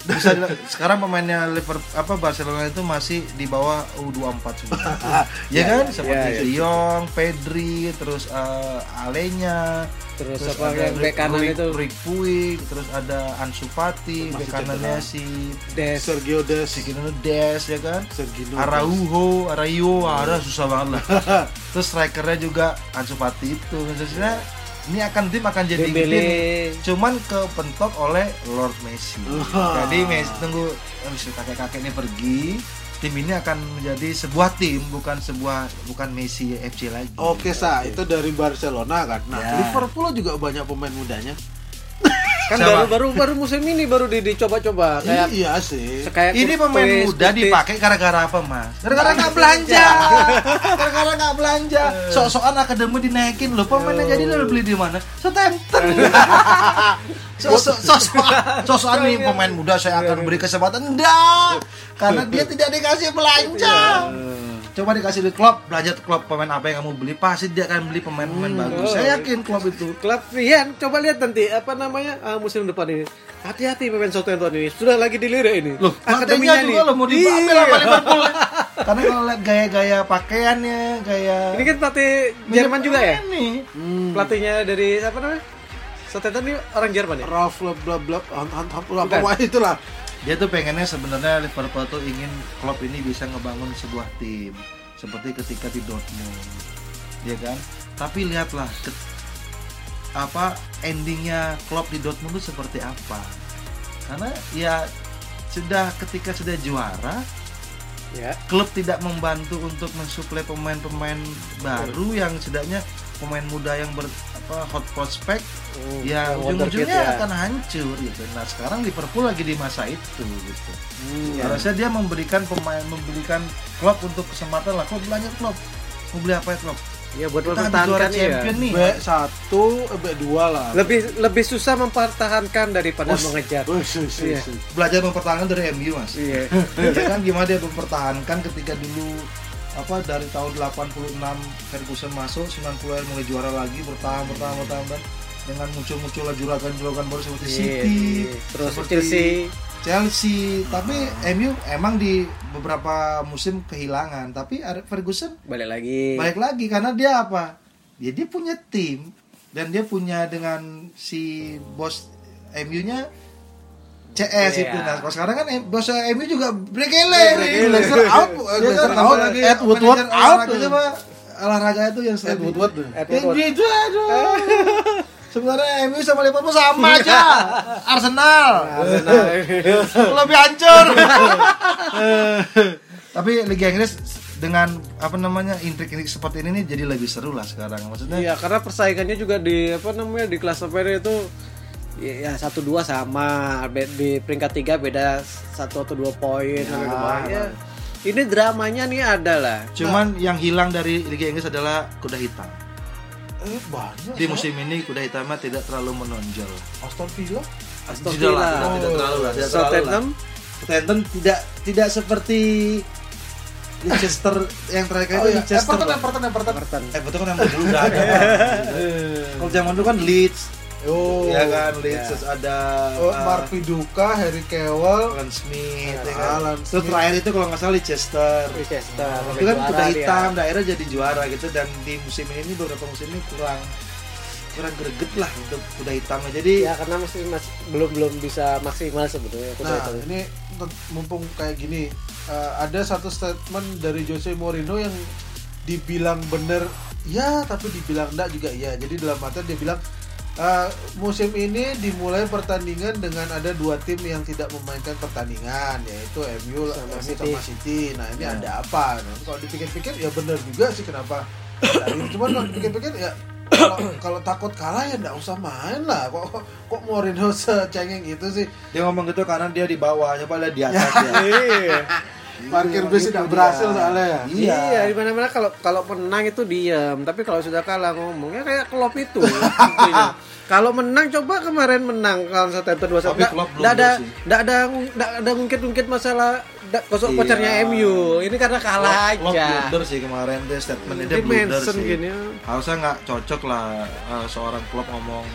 bisa sekarang pemainnya Liverpool apa Barcelona itu masih di bawah U24 semua <laughs> ya kan seperti ya, ya. De Jong, Pedri terus eh, Alenya Terus, terus apa yang bek kanan Rick- itu Rick Puig terus ada Ansu Fati bek kanannya cedera. si Des. Sergio Des Sikino Des ya kan Sergio Araujo, Arayo, ada susah banget lah. <laughs> Terus strikernya juga Ansu Fati itu. Maksudnya ini akan tim akan jadi Dembele. tim cuman kepentok oleh Lord Messi. Ah. Jadi Messi tunggu kakek-kakek ini pergi, tim ini akan menjadi sebuah tim bukan sebuah bukan Messi FC lagi. Oke sa, itu dari Barcelona kan. Nah, Ya. Liverpool juga banyak pemain mudanya. Kan Siapa? baru baru baru musim ini baru di dicoba-coba kayak iya sih. kayak Ini pemain muda dipakai gara-gara apa mas? Gara-gara nggak belanja, gara-gara nggak belanja. Sok-sokan akademi dinaikin loh. Pemain yang jadi lo beli di mana? Southampton. <laughs> Sok-sok- Sok-sokan, sok-sokan nih pemain muda saya akan beri kesempatan. Enggak, karena dia tidak dikasih belanja. Coba dikasih di klub, belanja klub pemain apa yang kamu beli pasti dia akan beli pemain-pemain bagus. Saya yakin klub itu. klub iya coba lihat nanti apa namanya ah, musim depan ini hati-hati pemain Southampton ini sudah lagi dilirik ini Loh, akademinya nih juga loh mau diambil Iya. sama Liverpool. Karena kalau lihat gaya-gaya pakaiannya, gaya ini kan pelatih Jerman juga ya Ini. pelatihnya dari apa namanya Southampton ini orang Jerman ya Ralph bla bla bla apa wah, itulah. Dia tuh pengennya sebenarnya Liverpool tuh ingin klub ini bisa ngebangun sebuah tim seperti ketika di Dortmund, ya kan? Tapi lihatlah ke- apa endingnya klub di Dortmund itu seperti apa? Karena ya sudah ketika sudah juara, ya klub tidak membantu untuk mensuplai pemain-pemain baru yang setidaknya pemain muda yang ber apa hot prospect Hmm, ya ujung-ujungnya ya. akan hancur gitu. Nah sekarang Liverpool lagi di masa itu gitu. Hmm, ya. Harusnya dia memberikan pemain memberikan klub untuk kesempatan lah. Klub belanja klub. Mau beli apa ya klub? Ya buat Kita mempertahankan ya champion nih. B1 eh, B2 lah. lebih lebih susah mempertahankan daripada Us. mengejar Us, us, Iya. us. Belajar mempertahankan dari MU mas. iya <laughs> ya kan gimana dia mempertahankan ketika dulu apa dari tahun 86 Ferguson masuk 90 mulai juara lagi bertahan bertahan bertahan bertahan dengan muncul-muncullah juragan-juragan baru seperti Iya, City, iya. terus seperti Chelsea Chelsea. Tapi MU emang di beberapa musim kehilangan, tapi Ferguson balik lagi balik lagi karena dia apa? Ya dia punya tim dan dia punya dengan si bos MU-nya CS Iya. itu. Nah, kalau sekarang kan bos MU juga Brekele. Glazer out, Dia kan out, Ed Woodward out. olahraga siapa? Olahraga itu yang Ed Woodward. Ed Woodward. aduh. Sebenarnya MU sama Liverpool sama aja. Arsenal. Arsenal. Lebih hancur. Tapi Liga Inggris dengan apa namanya intrik-intrik seperti ini nih jadi lebih seru lah sekarang. Maksudnya Iya, karena persaingannya juga di apa namanya di kelas klasemen itu ya satu dua sama di peringkat tiga beda satu atau dua poin di bawahnya. ini dramanya nih ada lah cuman yang hilang dari Liga Inggris adalah kuda hitam. Eh banyak. Di musim ini kuda hitamnya tidak terlalu menonjol. Aston Villa. Aston Villa tidak, tidak terlalu lah, tidak terlalu lah. Southampton Southampton tidak tidak seperti Leicester yang terakhir Oh itu iya, Leicester. Everton. Everton, Everton. Everton Eh betul kan yang dulu udah ada. <laughs> Kalau zaman dulu kan Leeds, Oh. ya kan Leeds Ya. terus ada Oh, uh, Mark Viduka, Harry Kewell. Alan Smith, ya kan. Alan Terus terakhir itu kalau nggak salah Leicester. Leicester Itu kan kuda hitam, daerah jadi juara gitu dan di musim ini beberapa musim ini kurang kurang greget lah untuk kuda hitamnya. Jadi ya karena masih masih belum belum bisa maksimal sebetulnya kuda Nah, hitam. ini mumpung kayak gini, eh, ada satu statement dari Jose Mourinho yang dibilang bener, ya tapi dibilang enggak juga iya. Jadi dalam artian dia bilang eh, musim ini dimulai pertandingan dengan ada dua tim yang tidak memainkan pertandingan, yaitu MU Sama MU City. sama City. Nah ini Ya. ada apa? Nah, kalau dipikir-pikir ya bener juga sih kenapa. Dari- Cuman kalau dipikir-pikir ya kalau, kalau takut kalah ya enggak usah main lah. Kok kok, kok Mourinho secengeng itu sih? dia ngomong gitu karena dia di bawah, coba lihat di atas <laughs> ya. Iya. Parkir Itu bis tidak berhasil dia. soalnya ya. Iya. Iya, di mana-mana kalau kalau menang itu diam, tapi kalau sudah kalah ngomongnya kayak Klopp itu. <laughs> intinya. kalau menang coba kemarin menang kalau Southampton 2 Tapi Klopp belum ada nggak ada nggak ada ngungkit-ngungkit masalah da- kosong Iya. kocernya MU. Ini karena kalah Klopp aja. blunder sih kemarin dia statement dia Di blunder sih. gini. Harusnya nggak cocok lah uh, seorang klub ngomong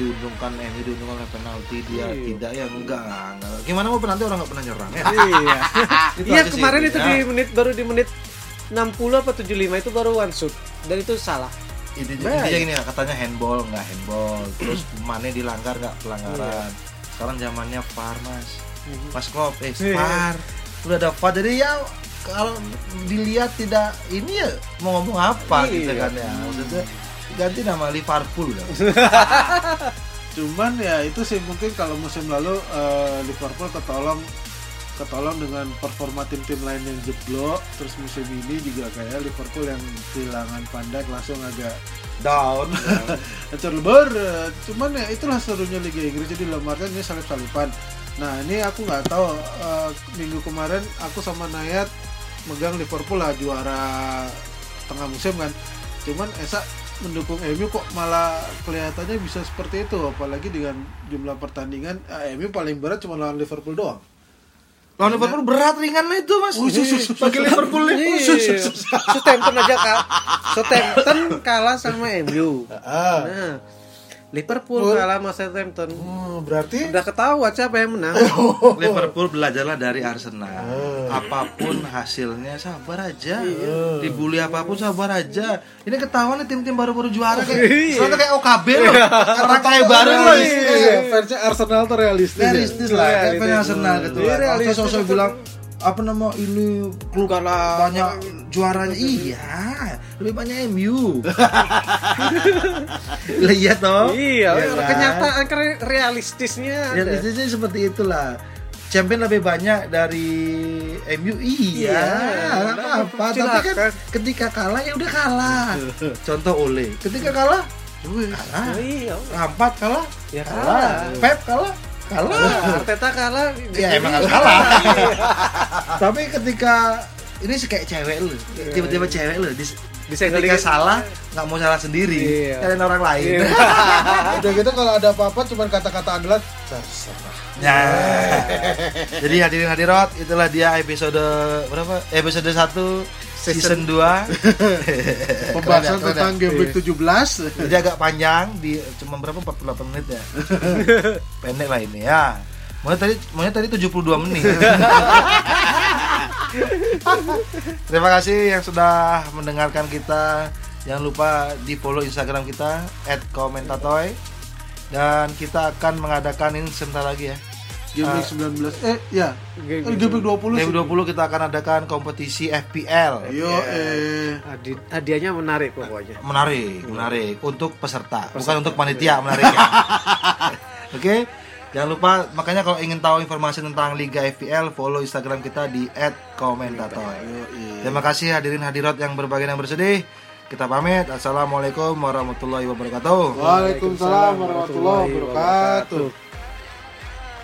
diuntungkan MU diuntungkan oleh penalti dia Iya. tidak ya enggak, enggak. Gimana mau penalti orang nggak pernah nyerang ya? iya. <laughs> Iya sih kemarin itu di menit baru di menit 60 apa 75 itu baru one shoot dan itu salah. Ini intinya gini ya, katanya handball nggak handball, terus <clears throat> Mane dilanggar nggak pelanggaran. Sekarang zamannya VAR mas, Mas Klopp, eh Iya. VAR, udah ada VAR jadi ya kalau dilihat tidak ini ya mau ngomong apa gitu Iya. kan ya, maksudnya ganti nama Liverpool dah. <laughs> Cuman ya itu sih mungkin kalau musim lalu eh, Liverpool ketolong ketolong dengan performa tim-tim lain yang jeblok. Terus musim ini juga kayak Liverpool yang kehilangan Dijk langsung agak down. <laughs> hancur lebur cuman ya itulah serunya Liga Inggris. Jadi dalam artian ini salip-salipan nah ini aku nggak tahu eh, minggu kemarin aku sama Nayat megang Liverpool lah juara tengah musim kan. Cuman Esa mendukung MU kok malah kelihatannya bisa seperti itu apalagi dengan jumlah pertandingan eh, MU paling berat cuma lawan Liverpool doang Lawan Liverpool berat ringan lah itu mas. Bagi Liverpool nih. Iya. Southampton aja kalah. Southampton kalah sama MU. ah. Nah, Liverpool kalah sama Southampton. Hmm, berarti Udah ketahuan siapa yang menang. <laughs> Liverpool belajarlah dari Arsenal. Apa pun hasilnya sabar aja. Dibully apa pun sabar aja. Ini ketahuan nih tim-tim baru-baru juara kayak selalu kayak OKB loh. Orang kayak baru loh. Iya, fansnya Arsenal tuh realistis ya? Realistis lah, kayak fans Arsenal gitu. Iya, realistis. sosok bilang apa nama ini klub banyak juaranya iya lebih banyak MU lah <laughs> iya toh Iya, kan? kenyataan kere- realistisnya. ada. realistisnya seperti itulah champion lebih banyak dari MU iya, Iya. nggak apa tapi kan ketika kalah ya udah kalah <laughs> contoh Ole ketika kalah kalah Oh, iya. Lampard kalah Ya kalah kalah. Pep kalah kalah Arteta kalah. ya emang kalah <laughs> tapi ketika ini sih kayak cewek lu tiba-tiba cewek lu dis- Disenggol ketika dikit. salah nggak mau salah sendiri Iya. kalian orang lain <laughs> udah gitu kalau ada apa-apa cuma kata-kata andalan terserah Nah, jadi hadirin hadirat itulah dia episode berapa? Episode 1 season 2. <laughs> pembahasan Keren ya, keren tentang ya. game week 17 Jadi agak panjang di cuma berapa 48 menit ya. <laughs> Pendek lah ini ya. Maunya tadi maunya tadi 72 menit. <laughs> Terima kasih yang sudah mendengarkan kita. Jangan lupa di follow Instagram kita @komentatoy dan kita akan mengadakan ini sebentar lagi ya. Gaming 19 eh ya Gaming Gaming 20 sih. 2020 kita akan adakan kompetisi FPL. Yo eh Hadi- hadiahnya menarik pokoknya Menarik, menarik untuk peserta, bukan untuk panitia menariknya. <laughs> Oke. Jangan lupa makanya kalau ingin tahu informasi tentang Liga FPL follow Instagram kita di @komentator. Terima kasih hadirin hadirat yang berbagai yang bersedih. Kita pamit. Assalamualaikum warahmatullahi wabarakatuh. Waalaikumsalam warahmatullahi wabarakatuh